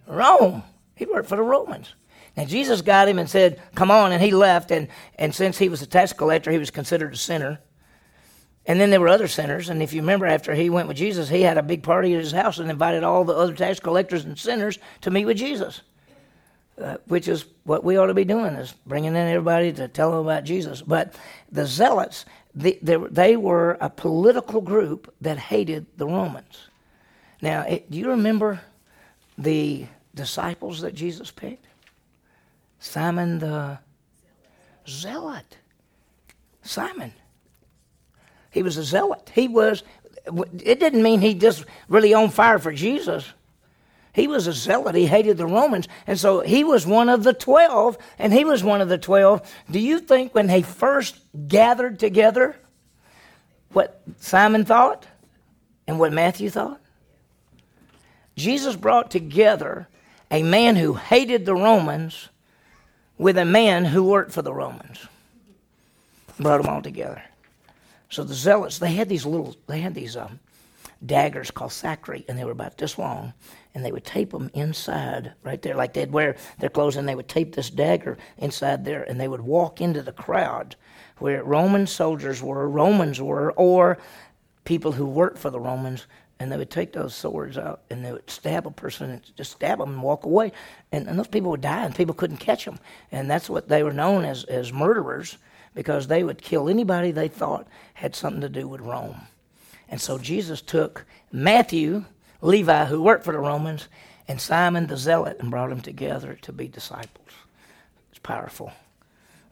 Rome. He worked for the Romans. Now, Jesus got him and said, Come on, and he left. And, and since he was a tax collector, he was considered a sinner. And then there were other sinners. And if you remember, after he went with Jesus, he had a big party at his house and invited all the other tax collectors and sinners to meet with Jesus, uh, which is what we ought to be doing, is bringing in everybody to tell them about Jesus. But the Zealots, the, they, they were a political group that hated the Romans. Now, it, do you remember the disciples that Jesus picked? Simon the Zealot. Simon. He was a zealot. He was, it didn't mean he just really on fire for Jesus. He was a zealot. He hated the Romans. And so he was one of the 12, and he was one of the 12. Do you think when they first gathered together, what Simon thought and what Matthew thought? Jesus brought together a man who hated the Romans with a man who worked for the Romans. Brought them all together. So the zealots, they had these little, they had these um, daggers called sicarii, and they were about this long, and they would tape them inside right there, like they'd wear their clothes, and they would tape this dagger inside there, and they would walk into the crowd where Roman soldiers were, Romans were, or people who worked for the Romans, and they would take those swords out and they would stab a person and just stab them and walk away. And, and those people would die and people couldn't catch them. And that's what they were known as, as murderers because they would kill anybody they thought had something to do with Rome. And so Jesus took Matthew, Levi, who worked for the Romans, and Simon the Zealot and brought them together to be disciples. It's powerful.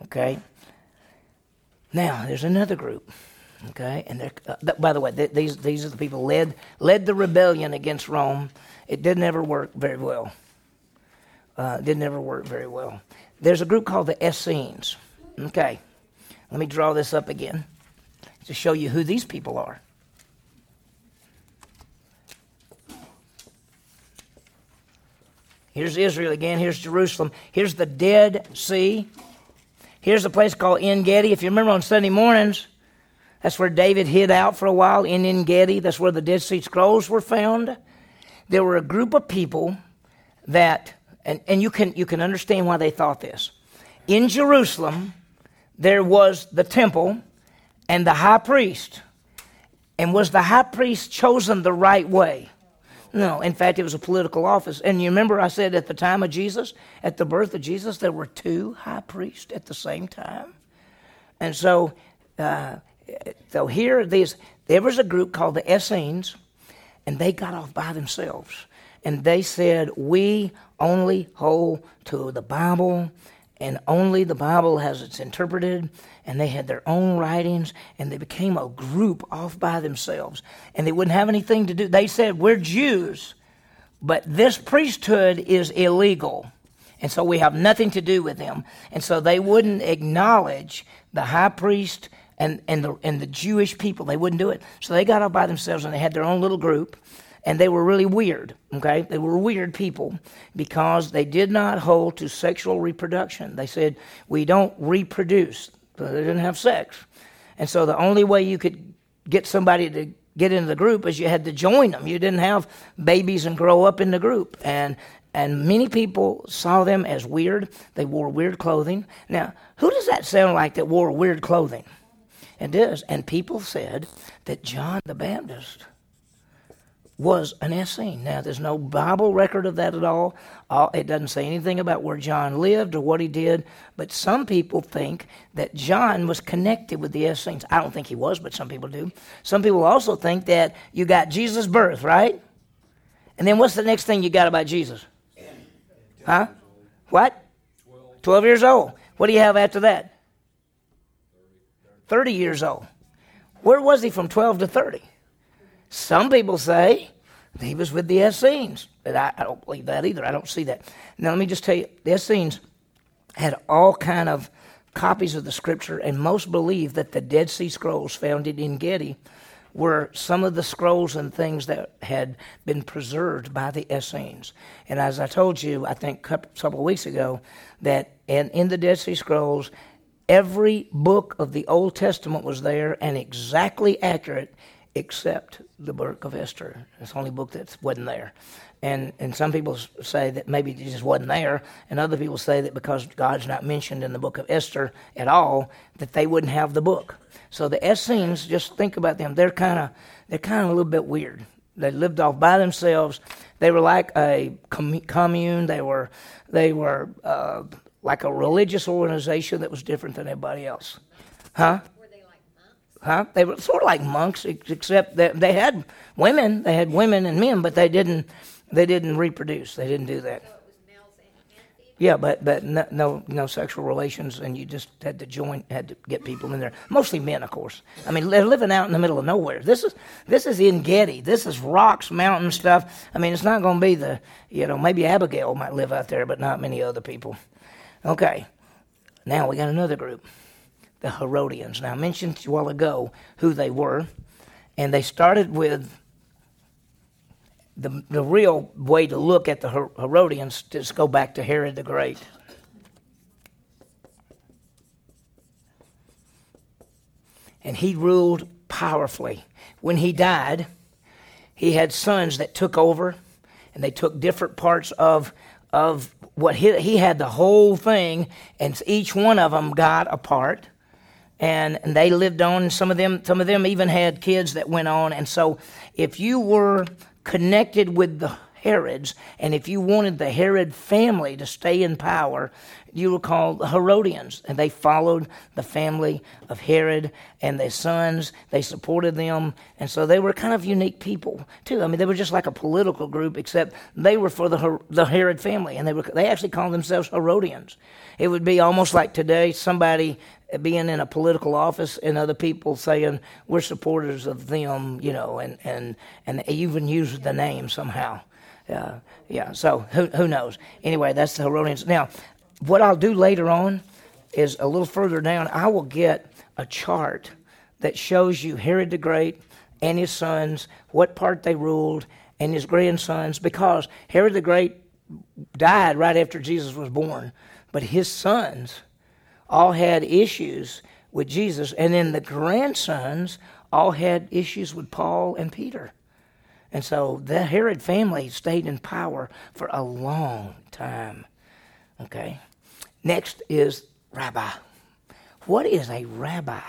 Okay? Now, there's another group. Okay, and uh, by the way, th- these these are the people led led the rebellion against Rome. It didn't ever work very well. Uh, didn't ever work very well. There's a group called the Essenes. Okay, let me draw this up again to show you who these people are. Here's Israel again. Here's Jerusalem. Here's the Dead Sea. Here's a place called En Gedi. If you remember on Sunday mornings, that's where David hid out for a while in En Gedi. That's where the Dead Sea Scrolls were found. There were a group of people that, and, and you, can, you can understand why they thought this. In Jerusalem, there was the temple and the high priest. And was the high priest chosen the right way? No, in fact, it was a political office. And you remember I said at the time of Jesus, at the birth of Jesus, there were two high priests at the same time. And so uh, so here, these, there was a group called the Essenes, and they got off by themselves. And they said, We only hold to the Bible, and only the Bible has its interpreted. And they had their own writings, and they became a group off by themselves. And they wouldn't have anything to do. They said, We're Jews, but this priesthood is illegal. And so we have nothing to do with them. And so they wouldn't acknowledge the high priest and, and, the, and the Jewish people. They wouldn't do it. So they got all by themselves and they had their own little group. And they were really weird, okay? They were weird people because they did not hold to sexual reproduction. They said, we don't reproduce. They didn't have sex. And so the only way you could get somebody to get into the group is you had to join them. You didn't have babies and grow up in the group. And and many people saw them as weird. They wore weird clothing. Now, who does that sound like that wore weird clothing? It is. And people said that John the Baptist was an Essene. Now, there's no Bible record of that at all. Uh, it doesn't say anything about where John lived or what he did, but some people think that John was connected with the Essenes. I don't think he was, but some people do. Some people also think that you got Jesus' birth, right? And then what's the next thing you got about Jesus? Huh? What? 12 years old. What do you have after that? 30 years old. Where was he from 12 to 30? Some people say he was with the Essenes, but I, I, don't believe that either. I don't see that. Now, let me just tell you, the Essenes had all kind of copies of the scripture, and most believe that the Dead Sea Scrolls found in Gedi were some of the scrolls and things that had been preserved by the Essenes. And as I told you, I think a couple of weeks ago, that in, in the Dead Sea Scrolls, Every book of the Old Testament was there and exactly accurate except the book of Esther. It's the only book that wasn't there. And, and some people say that maybe it just wasn't there, and other people say that because God's not mentioned in the book of Esther at all, that they wouldn't have the book. So the Essenes, just think about them. They're kind of they're kind of a little bit weird. They lived off by themselves. They were like a commune. They were they were uh, like a religious organization that was different than everybody else. Huh? Were they like monks? Huh? They were sort of like monks, except that they had women. They had women and men, but they didn't. They didn't reproduce. They didn't do that. So it was males and, and females? Yeah, but but no, no no sexual relations, and you just had to join, had to get people in there. Mostly men, of course. I mean, they're living out in the middle of nowhere. This is this is En Gedi. This is rocks, mountain stuff. I mean, it's not going to be the you know maybe Abigail might live out there, but not many other people. Okay, now we got another group, the Herodians. Now, I mentioned a while ago who they were, and they started with the, the real way to look at the Herodians is go back to Herod the Great. And he ruled powerfully. When he died, he had sons that took over, and they took different parts of, of what he, he had the whole thing, and each one of them got a part and, and they lived on. Some of them, some of them even had kids that went on. And so, if you were connected with the Herods, and if you wanted the Herod family to stay in power, you were called the Herodians, and they followed the family of Herod and their sons. They supported them, and so they were kind of unique people too. I mean, they were just like a political group, except they were for the the Herod family, and they were they actually called themselves Herodians. It would be almost like today somebody being in a political office and other people saying we're supporters of them, you know, and and and even use the name somehow. Uh, yeah. So who who knows? Anyway, that's the Herodians. Now, what I'll do later on is a little further down. I will get a chart that shows you Herod the Great and his sons, what part they ruled, and his grandsons, because Herod the Great died right after Jesus was born, but his sons all had issues with Jesus, and then the grandsons all had issues with Paul and Peter. And so the Herod family stayed in power for a long time. Okay. Next is rabbi. What is a rabbi?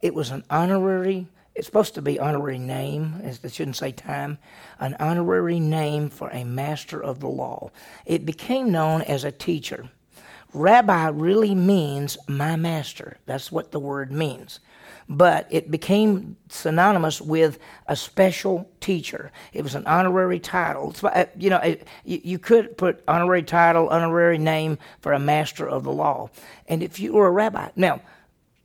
It was an honorary, it's supposed to be honorary name, it shouldn't say time, an honorary name for a master of the law. It became known as a teacher. Rabbi really means my master. That's what the word means. But it became synonymous with a special teacher. It was an honorary title. You know, you could put honorary title, honorary name for a master of the law. And if you were a rabbi, now,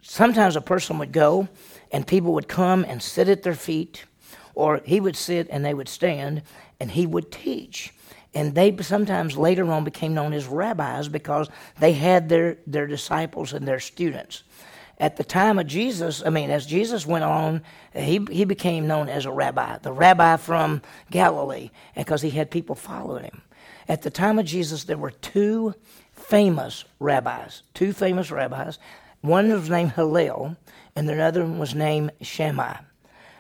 sometimes a person would go and people would come and sit at their feet, or he would sit and they would stand, and he would teach and they sometimes later on became known as rabbis because they had their, their disciples and their students. At the time of Jesus, I mean, as Jesus went on, he, he became known as a rabbi, the rabbi from Galilee, because he had people following him. At the time of Jesus, there were two famous rabbis, two famous rabbis. One was named Hillel, and the other one was named Shammai.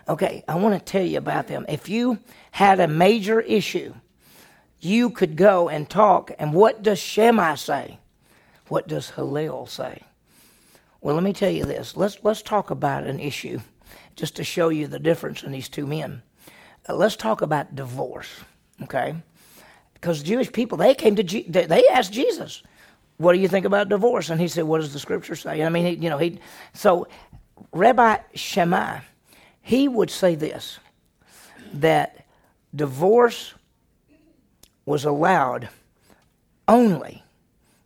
Okay, I want to tell you about them. If you had a major issue, you could go and talk. And what does Shammai say? What does Hillel say? Well, let me tell you this. Let's, let's talk about an issue just to show you the difference in these two men. Uh, let's talk about divorce, okay? Because Jewish people, they came to, Je- they asked Jesus, what do you think about divorce? And he said, what does the scripture say? I mean, he, you know, he, so Rabbi Shammai, he would say this, that divorce was allowed only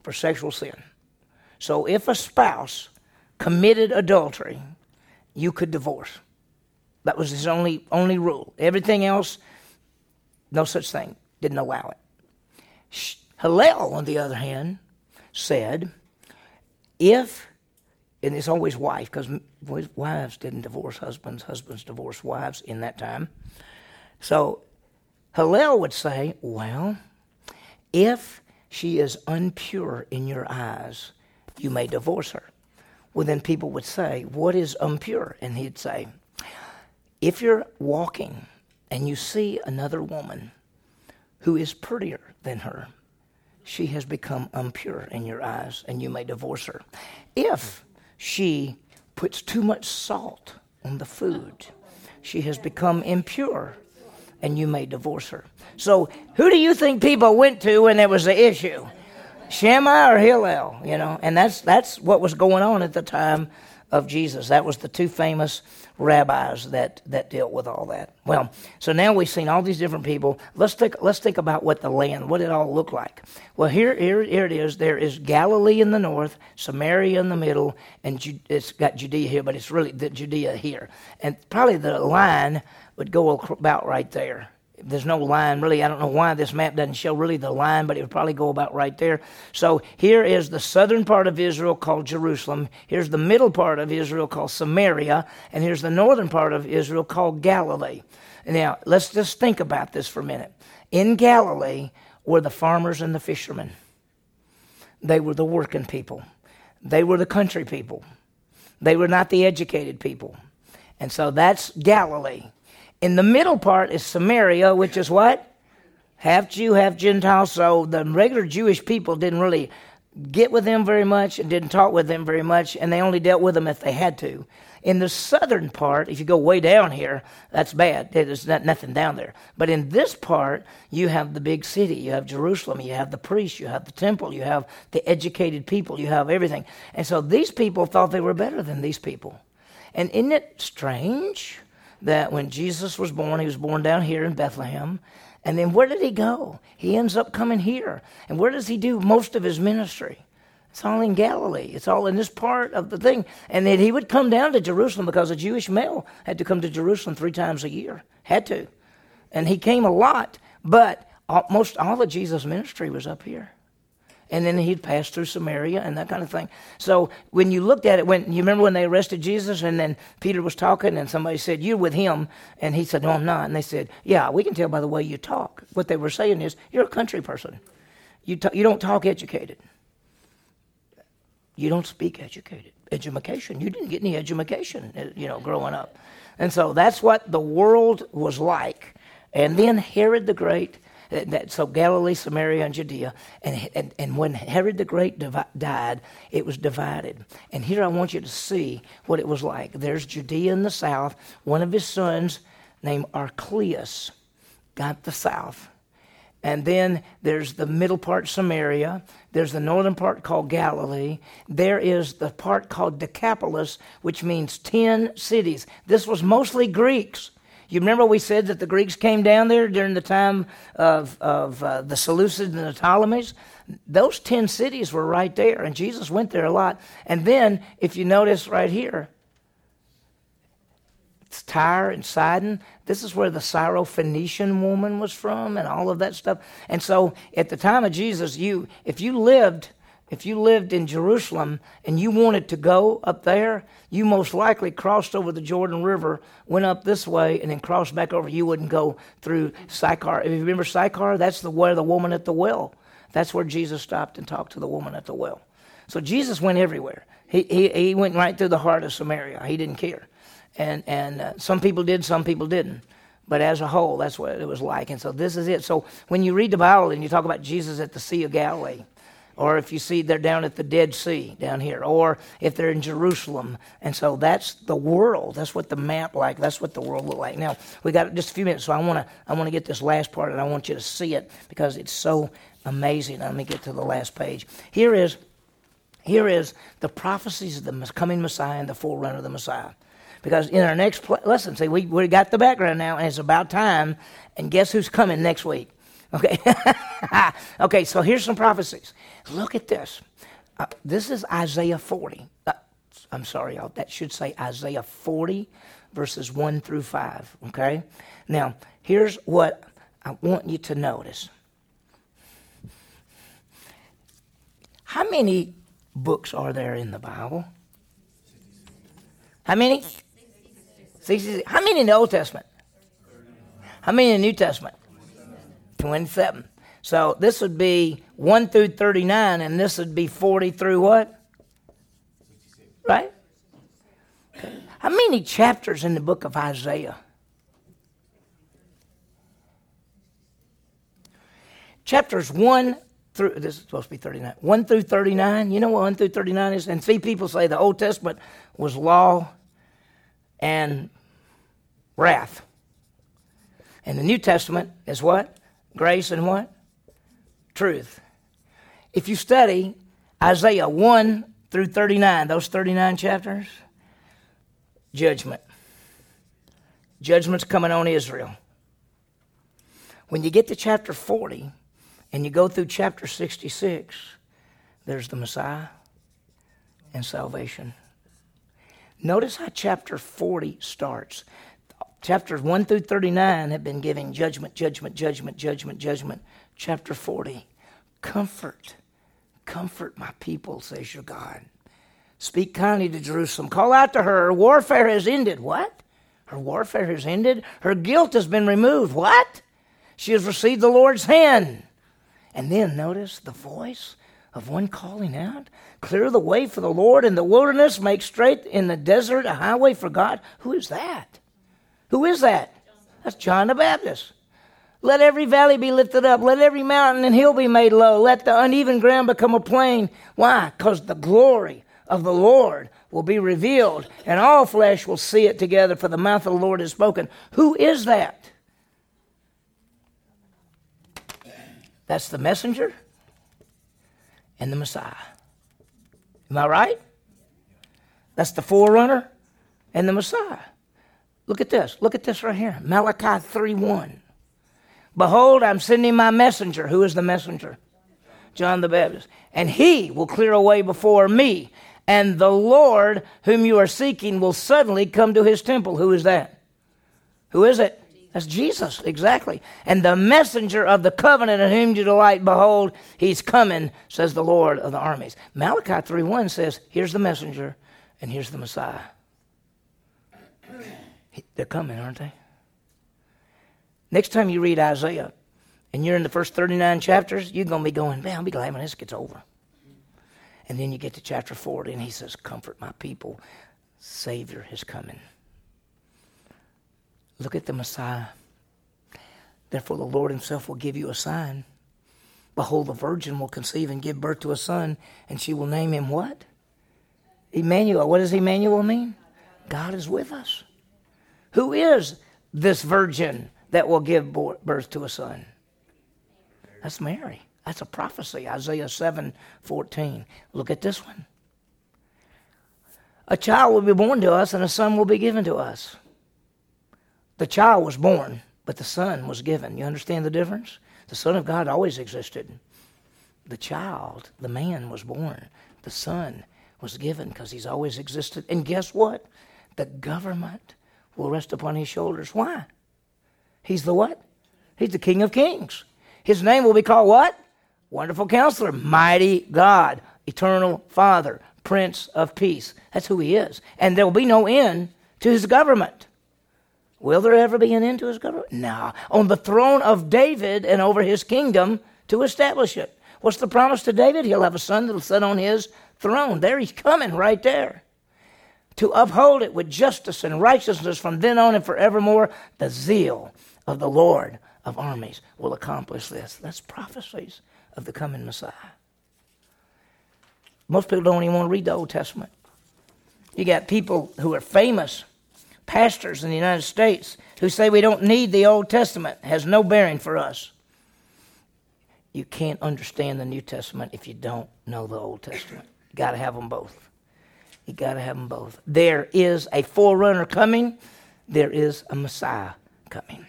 for sexual sin. So if a spouse committed adultery, you could divorce. That was his only only rule. Everything else, no such thing. Didn't allow it. Hillel, on the other hand, said, if and it's always wife because wives didn't divorce husbands, husbands divorced wives in that time. So Hillel would say, Well, if she is unpure in your eyes, you may divorce her. Well, then people would say, What is impure? And he'd say, If you're walking and you see another woman who is prettier than her, she has become impure in your eyes and you may divorce her. If she puts too much salt on the food, she has become impure and you may divorce her. So, who do you think people went to when there was an issue? Shammai or Hillel, you know? And that's that's what was going on at the time of Jesus. That was the two famous rabbis that that dealt with all that. Well, so now we've seen all these different people. Let's think let's think about what the land, what it all looked like. Well, here here here it is. There is Galilee in the north, Samaria in the middle, and Ju- it's got Judea here, but it's really the Judea here. And probably the line would go about right there. There's no line really. I don't know why this map doesn't show really the line, but it would probably go about right there. So here is the southern part of Israel called Jerusalem. Here's the middle part of Israel called Samaria, and here's the northern part of Israel called Galilee. Now let's just think about this for a minute. In Galilee were the farmers and the fishermen. They were the working people. They were the country people. They were not the educated people. And so that's Galilee. In the middle part is Samaria, which is what? Half Jew, half Gentile. So the regular Jewish people didn't really get with them very much and didn't talk with them very much, and they only dealt with them if they had to. In the southern part, if you go way down here, that's bad. There's not, nothing down there. But in this part, you have the big city. You have Jerusalem. You have the priests. You have the temple. You have the educated people. You have everything. And so these people thought they were better than these people. And isn't it strange that when Jesus was born, he was born down here in Bethlehem. And then where did he go? He ends up coming here. And where does he do most of his ministry? It's all in Galilee. It's all in this part of the thing. And then he would come down to Jerusalem because a Jewish male had to come to Jerusalem three times a year. Had to. And he came a lot. But most all of Jesus' ministry was up here. And then he'd pass through Samaria and that kind of thing. So when you looked at it, when you remember when they arrested Jesus and then Peter was talking and somebody said, You're with him. And he said, No, I'm not. And they said, Yeah, we can tell by the way you talk. What they were saying is, You're a country person. You, you don't talk educated. You don't speak educated. Education. You didn't get any education, uh, you know, growing up. And so that's what the world was like. And then Herod the Great so Galilee, Samaria, and Judea. And, and, and when Herod the Great divi- died, it was divided. And here I want you to see what it was like. There's Judea in the south. One of his sons, named Archelaus, got the south. And then there's the middle part, Samaria. There's the northern part called Galilee. There is the part called Decapolis, which means 10 cities. This was mostly Greeks. You remember we said that the Greeks came down there during the time of, of uh, the Seleucids and the Ptolemies? Those 10 cities were right there, and Jesus went there a lot. And then, if you notice right here, it's Tyre and Sidon. This is where the Syrophoenician woman was from, and all of that stuff. And so, at the time of Jesus, you if you lived if you lived in Jerusalem and you wanted to go up there, you most likely crossed over the Jordan River, went up this way, and then crossed back over. You wouldn't go through Sychar. If you remember Sychar, that's the where the woman at the well. That's where Jesus stopped and talked to the woman at the well. So Jesus went everywhere. He, he, he went right through the heart of Samaria. He didn't care. And, and uh, some people did, some people didn't. But as a whole, that's what it was like. And so this is it. So when you read the Bible and you talk about Jesus at the Sea of Galilee, or if you see they're down at the Dead Sea down here, or if they're in Jerusalem. And so that's the world. That's what the map like. That's what the world look like. Now we got just a few minutes, so I want to I want to get this last part, and I want you to see it because it's so amazing. Let me get to the last page. Here is here is the prophecies of the coming Messiah and the forerunner of the Messiah. Because in our next pl- lesson, see, we, we got the background now, and it's about time. And guess who's coming next week? Okay. [laughs] okay, so here's some prophecies. Look at this. Uh, this is Isaiah 40. Uh, I'm sorry, y'all. That should say Isaiah 40, verses 1 through 5. Okay? Now, here's what I want you to notice. How many books are there in the Bible? How many? 66. How many in the Old Testament? How many in the New Testament? 27. So this would be 1 through 39, and this would be 40 through what? Right? How many chapters in the book of Isaiah? Chapters 1 through, this is supposed to be 39, 1 through 39. You know what 1 through 39 is? And see, people say the Old Testament was law and wrath. And the New Testament is what? Grace and what? Truth. If you study Isaiah 1 through 39, those 39 chapters, judgment. Judgment's coming on Israel. When you get to chapter 40 and you go through chapter 66, there's the Messiah and salvation. Notice how chapter 40 starts. Chapters 1 through 39 have been giving judgment, judgment, judgment, judgment, judgment. Chapter 40, comfort, comfort my people, says your God. Speak kindly to Jerusalem. Call out to her. Her warfare has ended. What? Her warfare has ended? Her guilt has been removed. What? She has received the Lord's hand. And then notice the voice of one calling out Clear the way for the Lord in the wilderness, make straight in the desert a highway for God. Who is that? Who is that? That's John the Baptist. Let every valley be lifted up. Let every mountain and hill be made low. Let the uneven ground become a plain. Why? Because the glory of the Lord will be revealed, and all flesh will see it together, for the mouth of the Lord has spoken. Who is that? That's the messenger and the Messiah. Am I right? That's the forerunner and the Messiah. Look at this. Look at this right here. Malachi 3 1. Behold, I'm sending my messenger. Who is the messenger? John the Baptist. And he will clear a way before me. And the Lord whom you are seeking will suddenly come to his temple. Who is that? Who is it? That's Jesus, exactly. And the messenger of the covenant in whom you delight, behold, he's coming, says the Lord of the armies. Malachi 3 1 says, Here's the messenger, and here's the Messiah. They're coming, aren't they? Next time you read Isaiah and you're in the first 39 chapters, you're going to be going, man, I'll be glad when this gets over. And then you get to chapter 40 and he says, Comfort my people. Savior is coming. Look at the Messiah. Therefore, the Lord Himself will give you a sign. Behold, the virgin will conceive and give birth to a son, and she will name him what? Emmanuel. What does Emmanuel mean? God is with us. Who is this virgin that will give birth to a son? That's Mary. That's a prophecy, Isaiah 7 14. Look at this one. A child will be born to us, and a son will be given to us. The child was born, but the Son was given. You understand the difference? The Son of God always existed. The child, the man, was born. The Son was given because he's always existed. And guess what? The government will rest upon his shoulders. Why? He's the what? He's the King of Kings. His name will be called what? Wonderful Counselor, Mighty God, Eternal Father, Prince of Peace. That's who he is. And there will be no end to his government. Will there ever be an end to his government? No. On the throne of David and over his kingdom to establish it. What's the promise to David? He'll have a son that'll sit on his throne. There he's coming right there. To uphold it with justice and righteousness from then on and forevermore, the zeal of the Lord of armies will accomplish this. That's prophecies of the coming Messiah. Most people don't even want to read the Old Testament. You got people who are famous pastors in the United States who say we don't need the Old Testament has no bearing for us. You can't understand the New Testament if you don't know the Old Testament. Got to have them both. You got to have them both. There is a forerunner coming. There is a Messiah coming.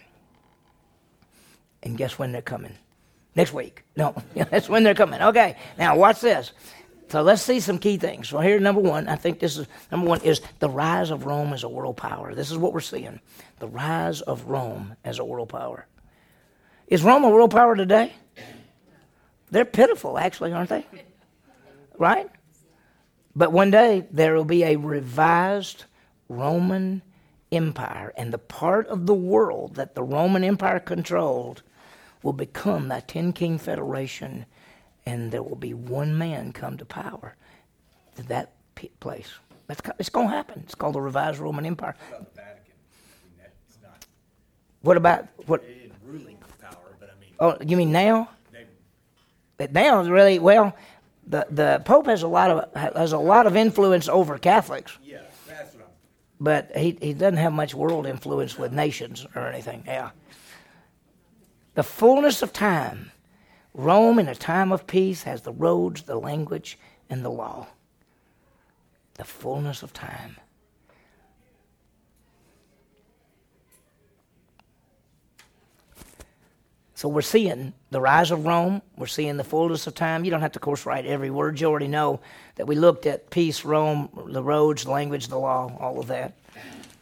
And guess when they're coming? Next week. No, [laughs] that's when they're coming. Okay, now watch this. So let's see some key things. So here, number one, I think this is number one is the rise of Rome as a world power. This is what we're seeing: the rise of Rome as a world power. Is Rome a world power today? They're pitiful, actually, aren't they? Right? But one day there will be a revised Roman Empire, and the part of the world that the Roman Empire controlled will become that ten king federation and there will be one man come to power to that place. That's, it's going to happen. It's called the revised Roman Empire. What about the Vatican? I mean, not. What about what? In ruling power, but I mean. Oh, you mean now? They, now is really well. The the Pope has a lot of has a lot of influence over Catholics. yeah, that's I'm. But he he doesn't have much world influence with nations or anything. Yeah. The fullness of time Rome, in a time of peace, has the roads, the language, and the law. The fullness of time. So we're seeing the rise of Rome. We're seeing the fullness of time. You don't have to, of course, write every word. You already know that we looked at peace, Rome, the roads, the language, the law, all of that.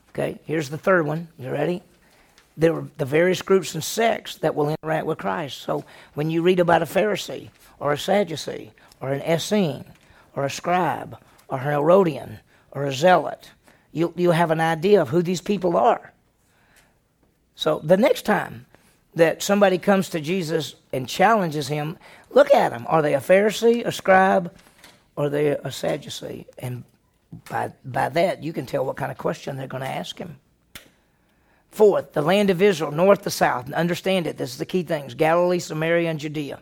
Okay, here's the third one. You ready? There are the various groups and sects that will interact with Christ. So when you read about a Pharisee or a Sadducee or an Essene or a scribe or a Herodian or a zealot, you, you have an idea of who these people are. So the next time that somebody comes to Jesus and challenges him, look at them. Are they a Pharisee, a scribe, or are they a Sadducee? And by, by that, you can tell what kind of question they're going to ask him. Fourth, the land of Israel, north to south. Understand it. This is the key things Galilee, Samaria, and Judea.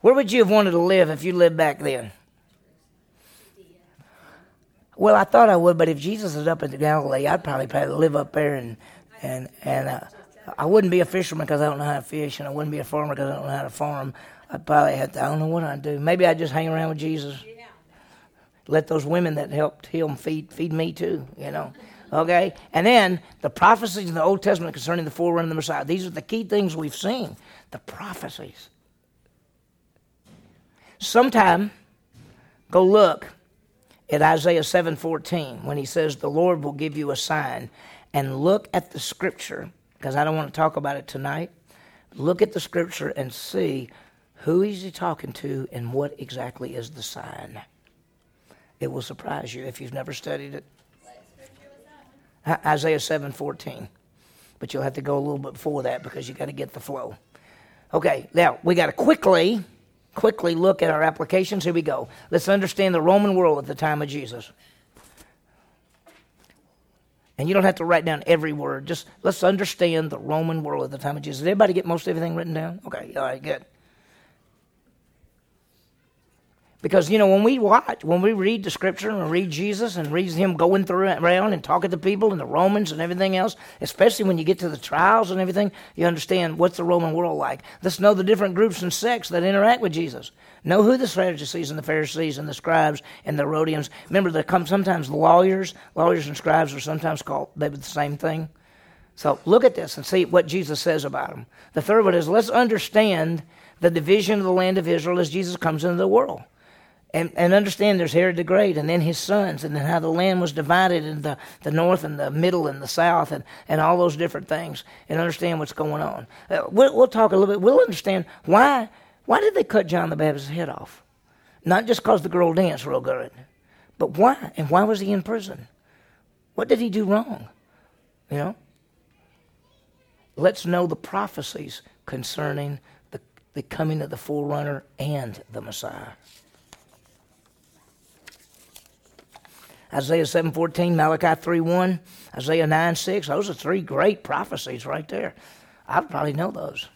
Where would you have wanted to live if you lived back then? Well, I thought I would, but if Jesus is up in Galilee, I'd probably probably live up there, and and and uh, I wouldn't be a fisherman because I don't know how to fish, and I wouldn't be a farmer because I don't know how to farm. I'd probably have to. I don't know what I'd do. Maybe I'd just hang around with Jesus. Let those women that helped him feed feed me too. You know. Okay, and then the prophecies in the Old Testament concerning the forerunner of the Messiah. These are the key things we've seen. The prophecies. Sometime, go look at Isaiah 7:14 when he says the Lord will give you a sign and look at the scripture because I don't want to talk about it tonight. Look at the scripture and see who is he talking to and what exactly is the sign. It will surprise you if you've never studied it. Isaiah 7:14. But you'll have to go a little bit before that because you got to get the flow. Okay, now we got to quickly quickly look at our applications. Here we go. Let's understand the Roman world at the time of Jesus. And you don't have to write down every word. Just let's understand the Roman world at the time of Jesus. Did everybody get most everything written down? Okay, all right, good. Because, you know, when we watch, when we read the scripture and read Jesus and read him going through around and talking to people and the Romans and everything else, especially when you get to the trials and everything, you understand what's the Roman world like. Let's know the different groups and sects that interact with Jesus. Know who the Sadducees and the Pharisees and the scribes and the Herodians. Remember, there come sometimes lawyers. Lawyers and scribes are sometimes called, they were the same thing. So look at this and see what Jesus says about them. The third one is let's understand the division of the land of Israel as Jesus comes into the world and, and understand there's Herod the Great and then his sons, and then how the land was divided into the, the north and the middle and the south, and, and all those different things, and understand what's going on. Uh, we'll, we'll talk a little bit. We'll understand why why did they cut John the Baptist's head off? Not just because the girl danced real good, but why? And why was he in prison? What did he do wrong? You know? Let's know the prophecies concerning the, the coming of the forerunner and the Messiah. Isaiah 7.14, Malachi 3.1, Isaiah 9.6. Those are three great prophecies right there. I probably know those.